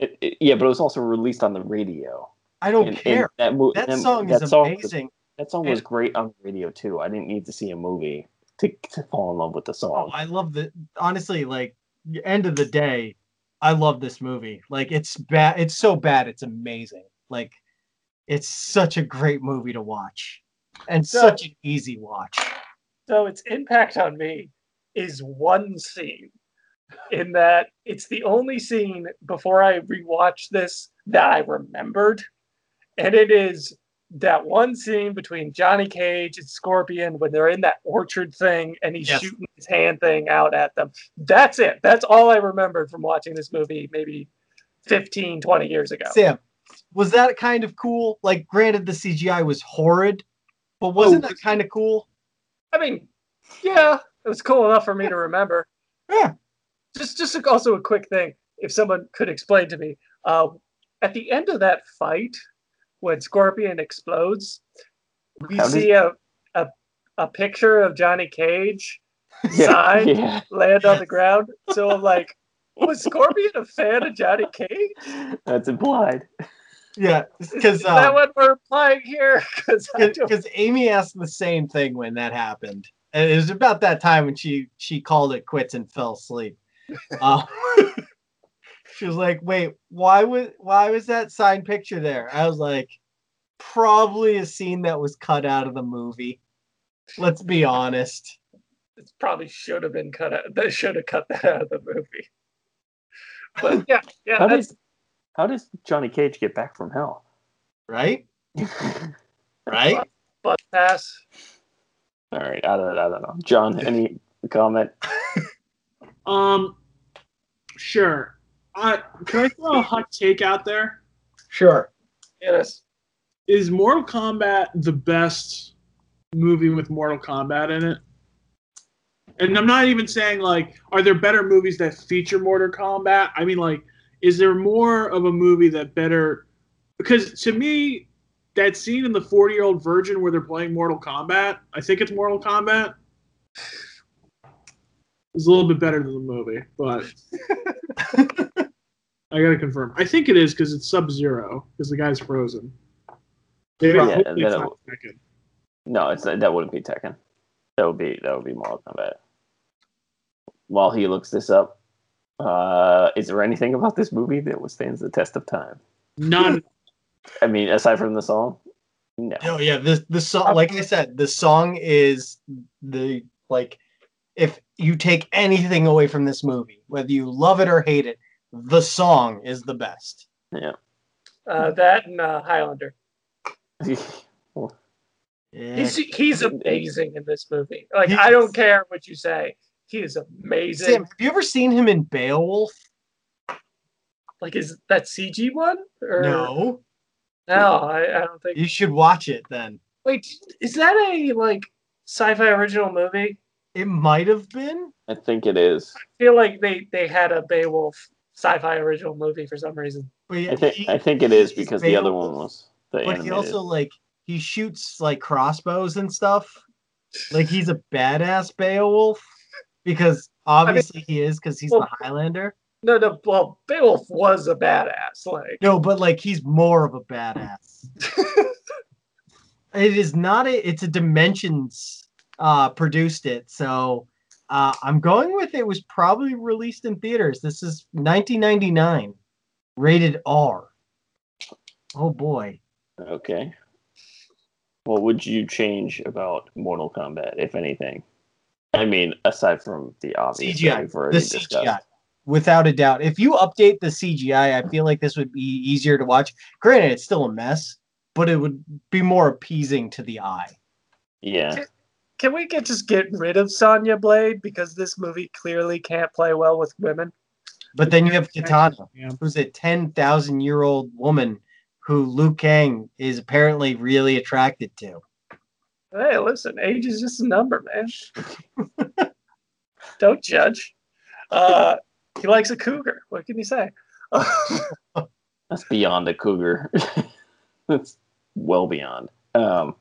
It, it- yeah, but it was also released on the radio. I don't And- and care. that, mo- that that- song that is song was- amazing. that song was great on the radio too. I didn't need to see a movie to, to fall in love with the Oh, song. I love the honestly, like end of the day, I love this movie. Like it's bad, it's so bad, it's amazing. Like it's such a great movie to watch. And So- such an easy watch. So its impact on me is one scene. In that it's the only scene before I rewatched this that I remembered. And it is that one scene between Johnny Cage and Scorpion when they're in that orchard thing and he's Yes. shooting his hand thing out at them. That's it. That's all I remembered from watching this movie maybe 15, 20 years ago. Sam, was that kind of cool? Like granted the CGI was horrid, but wasn't Oh. that kind of cool? I mean, yeah, it was cool enough for me to remember. Yeah. Just, just also a quick thing. If someone could explain to me, uh, at the end of that fight, when Scorpion explodes, we How does- see a, a a picture of Johnny Cage (laughs) yeah, sign yeah. land on the ground. So I'm like, was Scorpion a fan of Johnny Cage? That's implied. Yeah, because Is that um, what we're implying here? (laughs) Because because Amy asked the same thing when that happened. And it was about that time when she she called it quits and fell asleep. Um, (laughs) she was like, "Wait, why was why was that signed picture there?" I was like, "Probably a scene that was cut out of the movie." Let's be honest. it probably should have been cut out. They should have cut that out of the movie. But (laughs) yeah, yeah, How does how does Johnny Cage get back from hell? Right? (laughs) Right? bus pass. All right, I don't, I don't know. John, any comment? (laughs) Um, sure. I can I throw a hot take out there? Sure. Yes. Is Mortal Kombat the best movie with Mortal Kombat in it? And I'm not even saying like, are there better movies that feature Mortal Kombat? I mean, like, is there more of a movie that better? Because to me, that scene in the 40 year old virgin where they're playing Mortal Kombat, I think it's Mortal Kombat. It's a little bit better than the movie, but (laughs) I gotta confirm. I think it is because it's Sub Zero because the guy's frozen. Maybe Yeah, hopefully it's not it- Tekken. No, it's that wouldn't be Tekken. That would be that would be Mortal Kombat. While he looks this up, uh, is there anything about this movie that withstands the test of time? None. I mean, aside from the song, no. Oh yeah, the the song, like I said, the song is the like, if you take anything away from this movie, whether you love it or hate it, the song is the best. Yeah. Uh, that and uh, Highlander. Yeah. He's he's amazing in this movie. Like He I don't care what you say, he is amazing. Sam, have you ever seen him in Beowulf? Like is that CG one? Or No. no, I, I don't think. You should watch it then. Wait, is that a like sci-fi original movie? It might have been. I think it is. I feel like they they had a Beowulf sci-fi original movie for some reason. But yeah, I think he- I think it is because the other one was the But he also like he shoots like crossbows and stuff. Like he's a badass Beowulf because obviously he is because he's well- the Highlander. No, no. Well, Beowulf was a badass. Like No, but like he's more of a badass. (laughs) it is not a it's a dimensions uh produced it so uh i'm going with it was probably released in theaters this is 1999 rated r oh boy Okay. What would you change about Mortal Kombat, if anything? I mean, aside from the obvious that cgi we've the already cgi discussed. without a doubt if you update the cgi i feel like this would be easier to watch granted it's still a mess but it would be more appeasing to the eye Yeah. Can we get just get rid of Sonya Blade because this movie clearly can't play well with women? but then you have katana Yeah. who's a 10,000 year old woman who Liu Kang is apparently really attracted to. Hey, listen, age is just a number, man. (laughs) Don't judge. Uh, he likes a cougar. What can you say? (laughs) That's beyond a cougar. (laughs) That's well beyond. Um,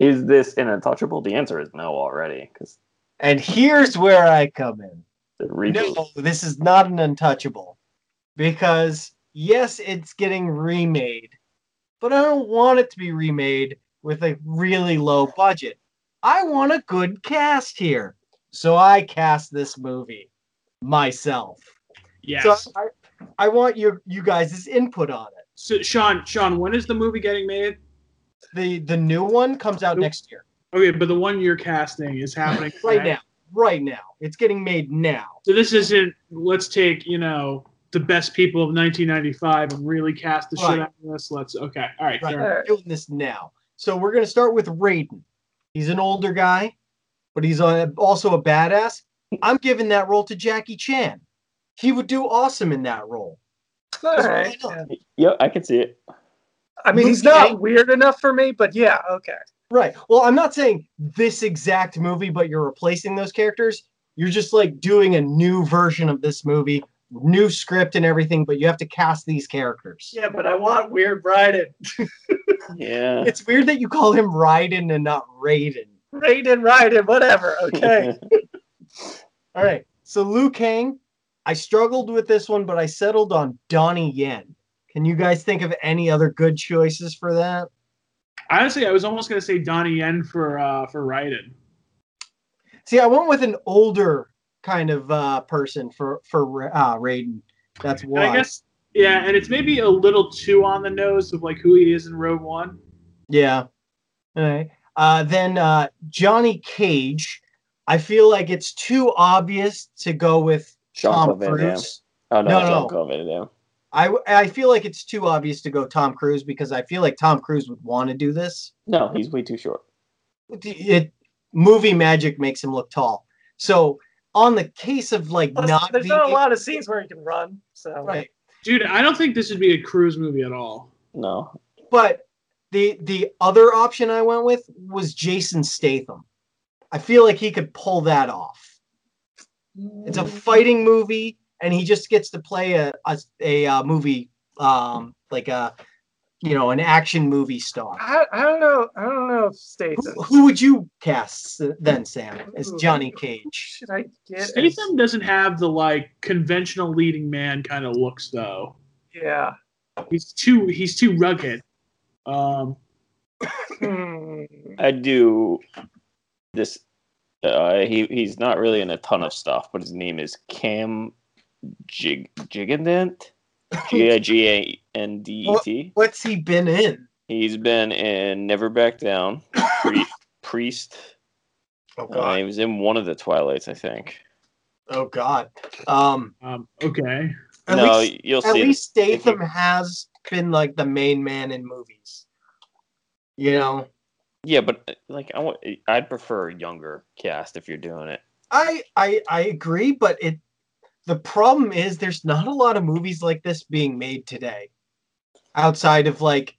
is this an untouchable? The answer is no already, because And here's where I come in. No, this is not an untouchable. Because, yes, it's getting remade, but I don't want it to be remade with a really low budget. I want a good cast here. So I cast this movie myself. Yes. So So, I, I want your you guys' input on it. So Sean, Sean, when is the movie getting made? The the new one comes out next year. Okay, but the one you're casting is happening Right today. now. Right now. It's getting made now. So this isn't. Let's take you know the best people of 1995 and really cast the Right. shit out of this. Let's. Okay. All right. Right. fair. Alright. Doing this now. So we're gonna start with Raiden. He's an older guy, but he's a, also a badass. I'm giving that role to Jackie Chan. He would do awesome in that role. All Why right. not? yeah. Yep, I can see it. I mean, Luke he's not Cage- weird enough for me, but yeah, okay. Right. Well, I'm not saying this exact movie, but you're replacing those characters. You're just like doing a new version of this movie, new script and everything, but you have to cast these characters. Yeah, but I want weird Raiden. (laughs) Yeah. It's weird that you call him Raiden and not Raiden. Raiden, Raiden, whatever. Okay. (laughs) All right. So Liu Kang, I struggled with this one, but I settled on Donnie Yen. Can you guys think of any other good choices for that? Honestly, I was almost gonna say Donnie Yen for uh for Raiden. See, I went with an older kind of uh, person for for uh, Raiden. That's And why. I guess yeah, and it's maybe a little too on the nose of like who he is in Rogue One. Yeah. All right. Uh, then uh, Johnny Cage. I feel like it's too obvious to go with Sean Tom Claude Van Damme. Cruise. Oh no, No, Sean no. Claude Van Damme. I I feel like it's too obvious to go Tom Cruise because I feel like Tom Cruise would want to do this. No, he's way too short. It movie magic makes him look tall. So on the case of like Plus, not there's being not a lot of scenes where he can run. So right, Dude, I don't think this would be a cruise movie at all. No. but the the other option I went with was Jason Statham. I feel like he could pull that off. It's a fighting movie, and he just gets to play a a, a, uh movie, um, like a you know an action movie star. I, I don't know. I don't know if Statham. Who, who would you cast then, Sam, as Johnny Cage? Should I get? Statham doesn't have the like conventional leading man kind of looks though. Yeah. He's too he's too rugged. Um, Hmm. I do this uh, he he's not really in a ton of stuff, but his name is Cam Jig Gigandet. (laughs) G I G A N D E T. What's he been in? He's been in Never Back Down, (coughs) Pri- Priest. Oh Uh, he was in one of the Twilights, I think. oh God. Um. Um, okay. At no, least, you'll at see. it. least if you- Statham has been like the main man in movies. You know, Yeah, but uh, like I want, I'd prefer a younger cast if you're doing it. I I I agree, but it the problem is there's not a lot of movies like this being made today, outside of like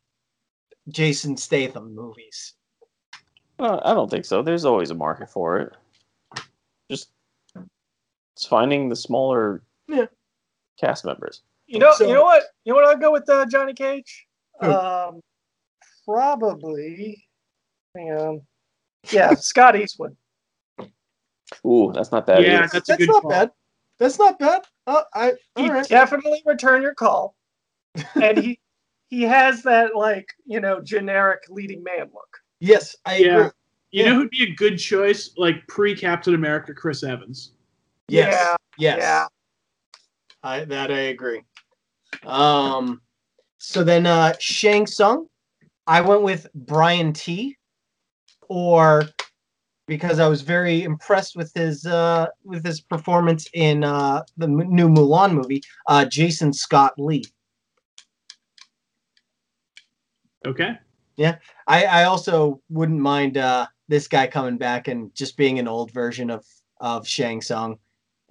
Jason Statham movies. Uh, I don't think so. There's always a market for it. Just it's finding the smaller Yeah. cast members. You know, So- you know what? You know what? I'll go with uh, Johnny Cage. Who? Um, probably. Hang on. (laughs) Yeah, Scott Eastwood. Ooh, that's not bad. yeah, either. that's a That's good not call. bad. That's not bad. Uh, I He all right. definitely return your call, and he he has that like you know generic leading man look. Yes, I Yeah. agree. You Yeah. know who'd be a good choice? Like pre Captain America, Chris Evans. Yes. Yeah, Yes. yeah. I that I agree. Um so then uh Shang Tsung, I went with Brian T or because I was very impressed with his uh with his performance in uh the m- new Mulan movie, uh Jason Scott Lee. Okay. Yeah, I I also wouldn't mind uh this guy coming back and just being an old version of of Shang Tsung.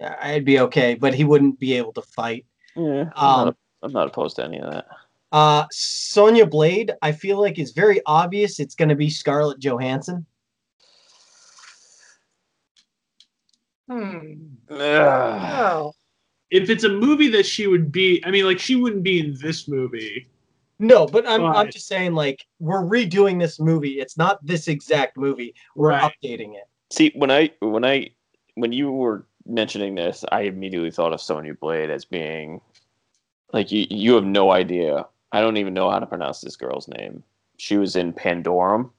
I'd be okay, but he wouldn't be able to fight. Yeah, I'm, Um, not, I'm not opposed to any of that. Uh, Sonya Blade, I feel like it's very obvious it's going to be Scarlett Johansson. Hmm. Ugh. Oh, If it's a movie that she would be, I mean, like she wouldn't be in this movie. No, but I'm I'm just saying like we're redoing this movie. It's not this exact movie. We're Right. updating it. See, when I when I when you were mentioning this, I immediately thought of Sonya Blade as being like you. You have no idea. I don't even know how to pronounce this girl's name. She was in Pandorum.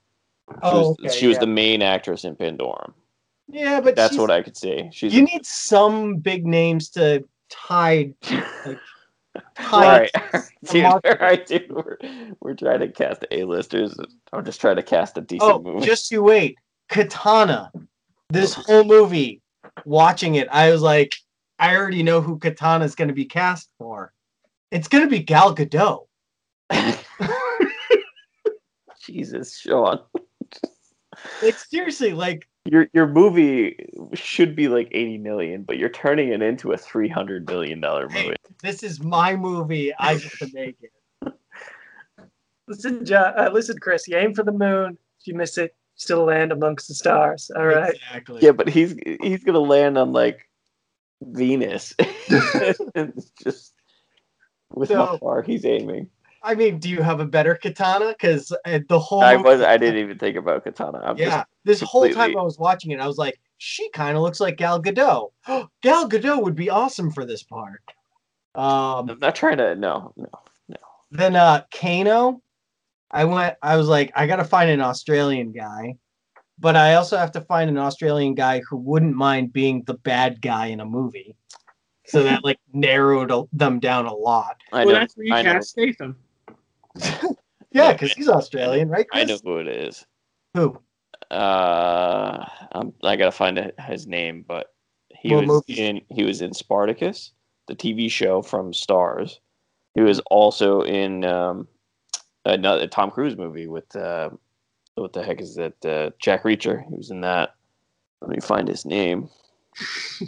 She Oh, was, okay, she was yeah. the main actress in Pandorum. Yeah, but That's what I could see. She's you need some big names to tie. Like, (laughs) all right, (laughs) tie (laughs) dude. Right, dude. We're, we're trying to cast A-listers. I'm just trying to cast a decent Oh, movie. just you wait. Katana. This whole movie, watching it, I was like, I already know who Katana is going to be cast for. It's going to be Gal Gadot. Jesus, Sean. Like seriously, like Your your movie should be like 80 million, but you're turning it into a 300 million dollar movie. this is my movie. I get to make it. (laughs) listen, John, uh, listen, Chris. You aim for the moon. If you miss it, still land amongst the stars. All right. Exactly. Yeah, but he's he's gonna land on like Venus. (laughs) (laughs) it's just with how far he's aiming. I mean, do you have a better katana? Because uh, the whole I was I didn't even think about Katana. I'm yeah, just this whole time I was watching it, I was like, she kind of looks like Gal Gadot. (gasps) Gal Gadot would be awesome for this part. Um, I'm not trying to no no. no. then uh, Kano, I went. I was like, I gotta find an Australian guy, but I also have to find an Australian guy who wouldn't mind being the bad guy in a movie. So that like narrowed them down a lot. I well, know that's where you I know cast Statham. (laughs) Yeah, because he's Australian, right? I know who it is. Who? Uh, I'm, I gotta find his name, but he What was movies? in he was in Spartacus, the TV show from Starz. He was also in um, another Tom Cruise movie with uh, what the heck is that? Uh, Jack Reacher. He was in that. Let me find his name. (laughs)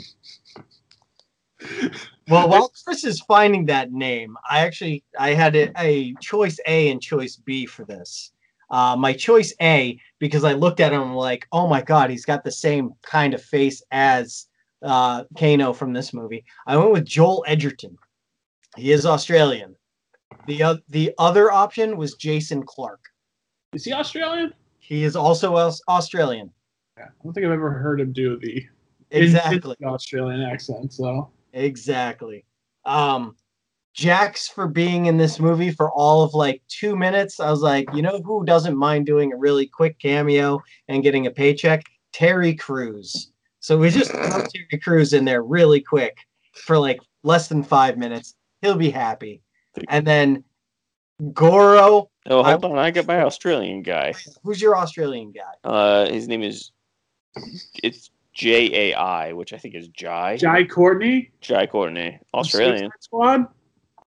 Well, while Chris is finding that name, I actually I had a, a choice A and choice B for this. Uh, my choice A because I looked at him like, oh my god, he's got the same kind of face as uh, Kano from this movie. I went with Joel Edgerton. He is Australian. The o- the other option was Jason Clarke. Is he Australian? He is also Australian. Yeah, I don't think I've ever heard him do the Exactly. Australian accent. So Exactly. Um, Jax for being in this movie for all of like two minutes. I was like, you know who doesn't mind doing a really quick cameo and getting a paycheck? Terry Crews. So we just (clears throat) throw Terry Crews in there really quick for like less than five minutes. He'll be happy. And then Goro, Oh, I- hold on. I got my Australian guy. who's your Australian guy? Uh, his name is it's J A I, which I think is Jai. Jai Courtney, Jai Courtney, Australian. Suicide Squad.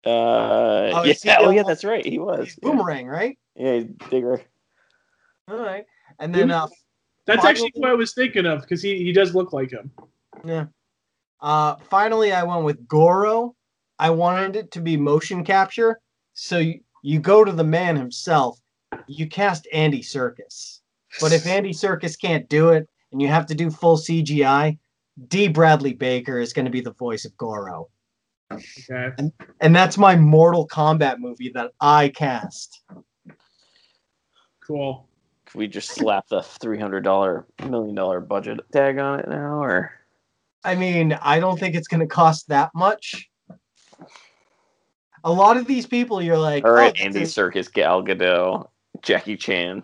Uh, Oh, yeah. he Oh, the- yeah, that's right. He was. He's Yeah, Boomerang, right? yeah he's Digger. All right. And then uh That's actually Finally- who I was thinking of because he, he does look like him. yeah. Uh finally I went with Goro. I wanted it to be motion capture. So you, you go to the man himself, you cast Andy Serkis. But if (laughs) Andy Serkis can't do it and you have to do full CGI, D. Bradley Baker is going to be the voice of Goro. Okay. And and that's my Mortal Kombat movie that I cast. Cool. Could we just slap the three hundred dollar million dollar budget tag on it now, or I mean, I don't think it's going to cost that much. A lot of these people, you're like, all right, oh, Andy this Serkis, Gal Gadot, Jackie Chan.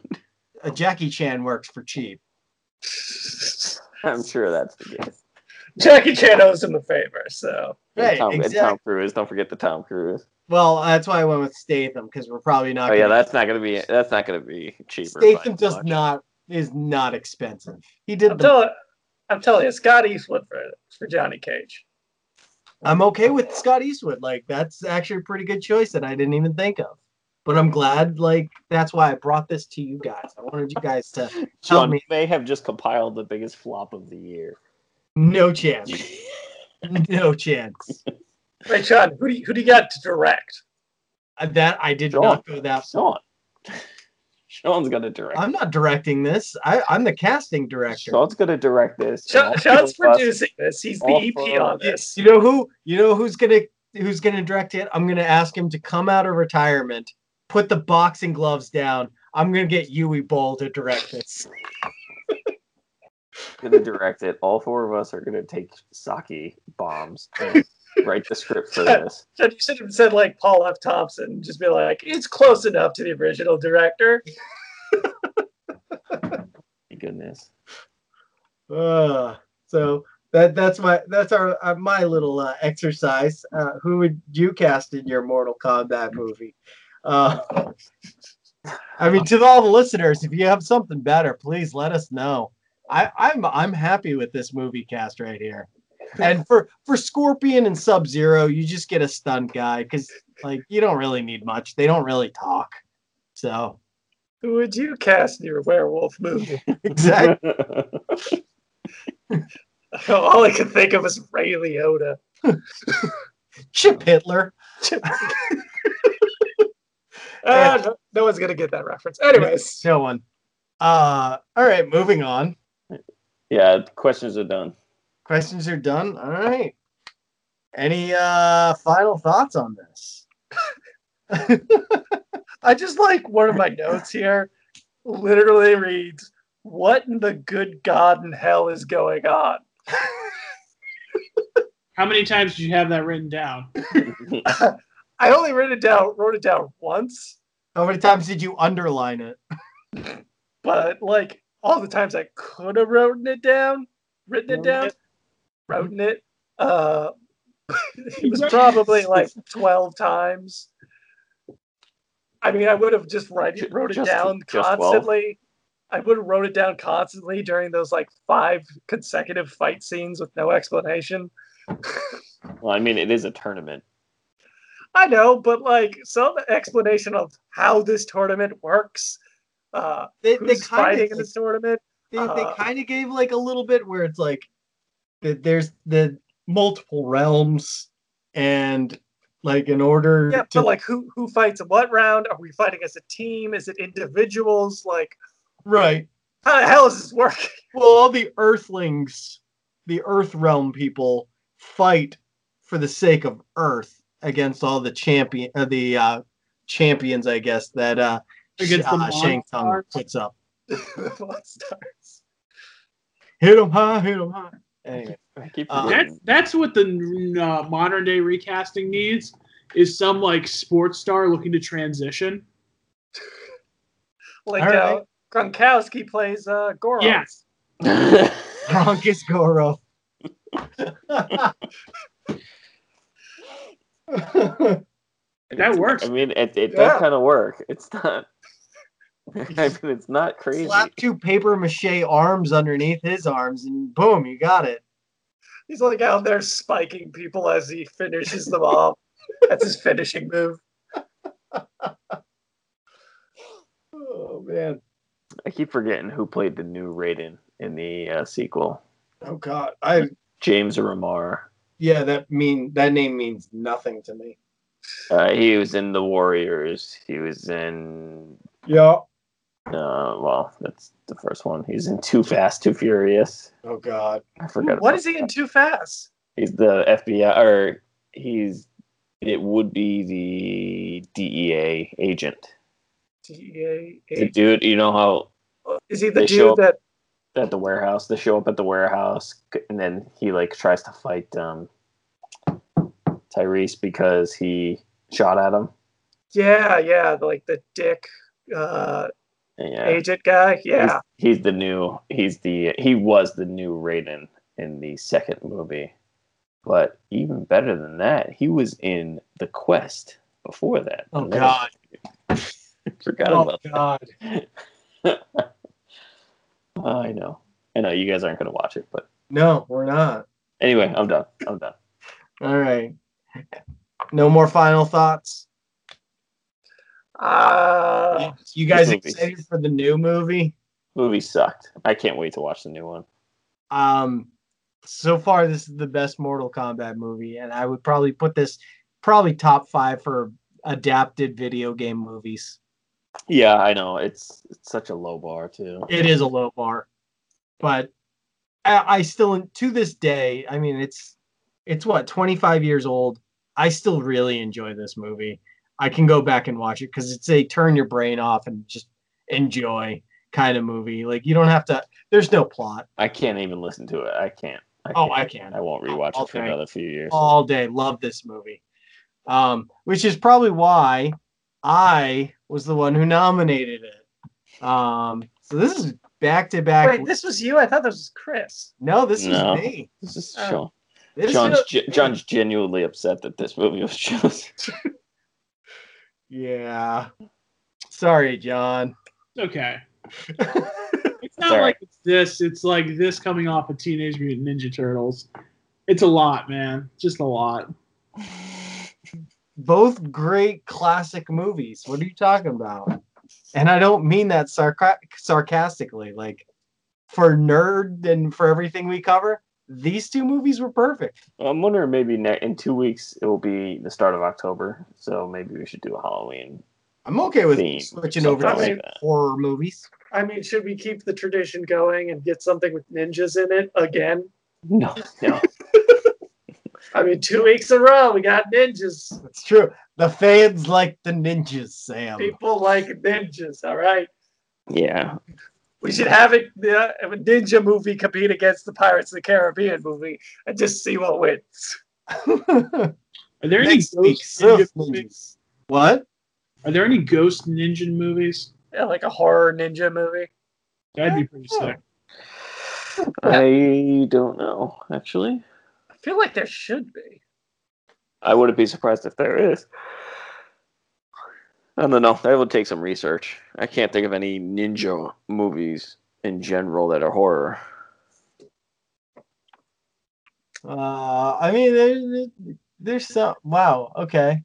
uh, Jackie Chan works for cheap. (laughs) I'm sure that's the case. Jackie Chan owes him a favor, so And Right, Tom, exactly. Tom Cruise. Don't forget the Tom Cruise. Well, that's why I went with Statham because we're probably not. Oh yeah, gonna- that's not gonna be that's not gonna be cheaper. Statham does much. not is not expensive. He did I'm the. telling, I'm telling you, Scott Eastwood for for Johnny Cage. I'm okay with Scott Eastwood. Like that's actually a pretty good choice that I didn't even think of. But I'm glad. Like that's why I brought this to you guys. I wanted you guys to. (laughs) Tell John me. may have just compiled the biggest flop of the year. No chance. (laughs) No chance. Wait, Sean, who do you, who do you got to direct? Uh, That I did Sean. not go that far. Sean. (laughs) Sean's gonna direct. I'm not directing this. I, I'm the casting director. Sean's gonna direct this. Sean, Sean's four us- producing this. He's the EP on this. You know who? You know who's gonna who's gonna direct it? I'm gonna ask him to come out of retirement, put the boxing gloves down. I'm gonna get Uwe Boll to direct this. gonna direct it. All four of us are gonna take sake bombs and write the script for (laughs) this. You should have said like Paul F. Thompson. Just be like, it's close enough to the original director. (laughs) My goodness. Uh, so that that's my that's our uh, my little uh, exercise. Uh, who would you cast in your Mortal Kombat movie? Uh, (laughs) I mean, to all the listeners, if you have something better, please let us know. I, I'm I'm happy with this movie cast right here. And for for Scorpion and Sub Zero, you just get a stunt guy because like you don't really need much. They don't really talk. So Who would you cast in your werewolf movie? exactly. (laughs) (laughs) All I could think of was Ray Liotta. Chip Hitler. Ah, (laughs) no, no one's gonna get that reference. Anyways, No one. Uh, all right, moving on. yeah, questions are done. Questions are done. All right. Any uh final thoughts on this? (laughs) I just like one of my notes here. Literally reads, "What in the good God in hell is going on?" (laughs) How many times did you have that written down? I only wrote it down, wrote it down once, How many times did you underline it? but like all the times I could have written it down, written it down, written it. Uh, (laughs) it was probably like twelve times. I mean, I would have just write it, wrote it Just- down just 12? constantly. I would have wrote it down constantly during those like five consecutive fight scenes with no explanation. (laughs) well, I mean, it is a tournament. I know, but like some explanation of how this tournament works. Uh, They, they who's fighting kind in of this tournament? they, they uh, kind of gave like a little bit where it's like that there's the multiple realms and like in order Yeah, to but like who who fights in what round? Are we fighting as a team? Is it individuals? Like right how the hell is this working? well all the earthlings the earth realm people fight for the sake of earth against all the champion uh, the uh champions i guess that uh, Against the uh shang Tsung puts up (laughs) Monstars. hit 'em high hit 'em high anyway I keep Uh. That's that's what the uh, modern day recasting needs is some like sports star looking to transition. (laughs) Like All uh. Gronkowski plays uh, Goro. Yes, (laughs) Bronkus Goro. That works. I mean, it, it Yeah. does kind of work. It's not. (laughs) I mean, it's not crazy. Slap two paper mache arms underneath his arms, and boom, you got it. He's like out there spiking people as he finishes them off. (laughs) That's his finishing move. oh man. I keep forgetting who played the new Raiden in the uh, sequel. Oh God, I James Remar. Yeah, that mean that name means nothing to me. Uh, he was in the Warriors. He was in. Yeah. Uh, well, that's the first one. He's in Too Fast, Too Furious. Oh God. I forgot. What about he that. in too fast? He's the FBI, or he's. It would be the DEA agent. DEA. The dude, you know how Is he the dude that at the warehouse. They show up at the warehouse, and then he like tries to fight um, Tyrese because he shot at him. Yeah, yeah, like the dick uh Yeah, agent guy. Yeah. he's, he's the new. He's the he was the new Raiden in the second movie, but even better than that, he was in the Quest before that. Oh Another- God. (laughs) forgot about Oh about God. that. (laughs) I know, I know. You guys aren't gonna watch it, but No, we're not. anyway, I'm done. I'm done. All right. No more final thoughts. Uh You guys excited for the new movie? Movie sucked. I can't wait to watch the new one. Um, so far this is the best Mortal Kombat movie, and I would probably put this probably top five for adapted video game movies. Yeah, I know. It's it's such a low bar too. It is a low bar, but I, I still to this day. I mean, it's it's what 25 years old. I still really enjoy this movie. I can go back and watch it because it's a turn your brain off and just enjoy kind of movie. Like you don't have to. There's no plot. I can't even listen to it. I can't. I Oh, can't. I can. I won't rewatch I'll it for another few years. all day. Love this movie. Um, which is probably why I was the one who nominated it. Um, so this is back to back. wait, this was you? I thought this was Chris. No, this No. is me. This is Oh. Sean. This John's, is, ge- John's genuinely upset that this movie was (laughs) chosen. yeah. Sorry, John. It's okay. (laughs) It's not Sorry. like it's this. It's like this coming off of Teenage Mutant Ninja Turtles. It's a lot, man. Just a lot. (laughs) Both great classic movies. What are you talking about? And I don't mean that sarca- sarcastically. Like for nerd and for everything we cover, these two movies were perfect. I'm wondering maybe ne- in two weeks it will be the start of October, so maybe we should do a Halloween. I'm okay with Theme, switching over to something like like horror movies. I mean, should we keep the tradition going and get something with ninjas in it again? No, no. (laughs) I mean, two weeks in a row, we got ninjas. It's true. The fans like the ninjas, Sam. People like ninjas, all right? Yeah, We should have it uh, have a ninja movie compete against the Pirates of the Caribbean movie and just see what wins. (laughs) Are there any Next week, ghost ninja movies? What? Are there any ghost ninja movies? Yeah, like a horror ninja movie. That'd be pretty sick. I don't know. Actually, I feel like there should be. I wouldn't be surprised if there is. I don't know. That would take some research. I can't think of any ninja movies in general that are horror. Uh, I mean, there's, there's some. Wow. Okay.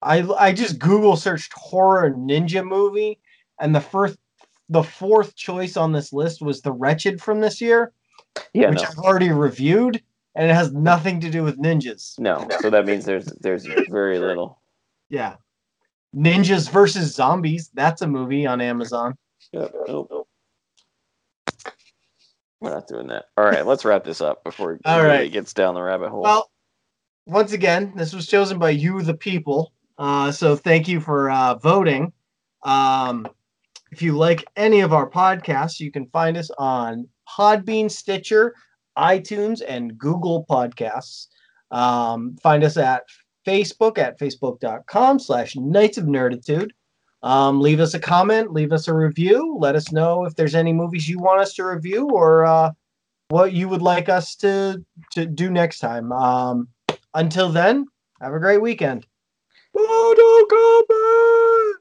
I I just Google searched horror ninja movie, and the first, the fourth choice on this list was The Wretched from this year, Yeah, which no, I've already reviewed, and it has nothing to do with ninjas. no. So that means there's there's (laughs) very little. Yeah. Ninjas versus Zombies. That's a movie on Amazon. Yep. Nope. We're not doing that. All right, let's wrap this up before it really right. gets down the rabbit hole. Well, once again, this was chosen by you, the people. Uh, so thank you for uh, voting. Um, if you like any of our podcasts, you can find us on Podbean, Stitcher, iTunes, and Google Podcasts. Um, find us at Facebook at facebook.com slash Knights of Nerditude. Um, leave us a comment, leave us a review. Let us know if there's any movies you want us to review or uh, what you would like us to to do next time. Um, until then, have a great weekend. Kombat!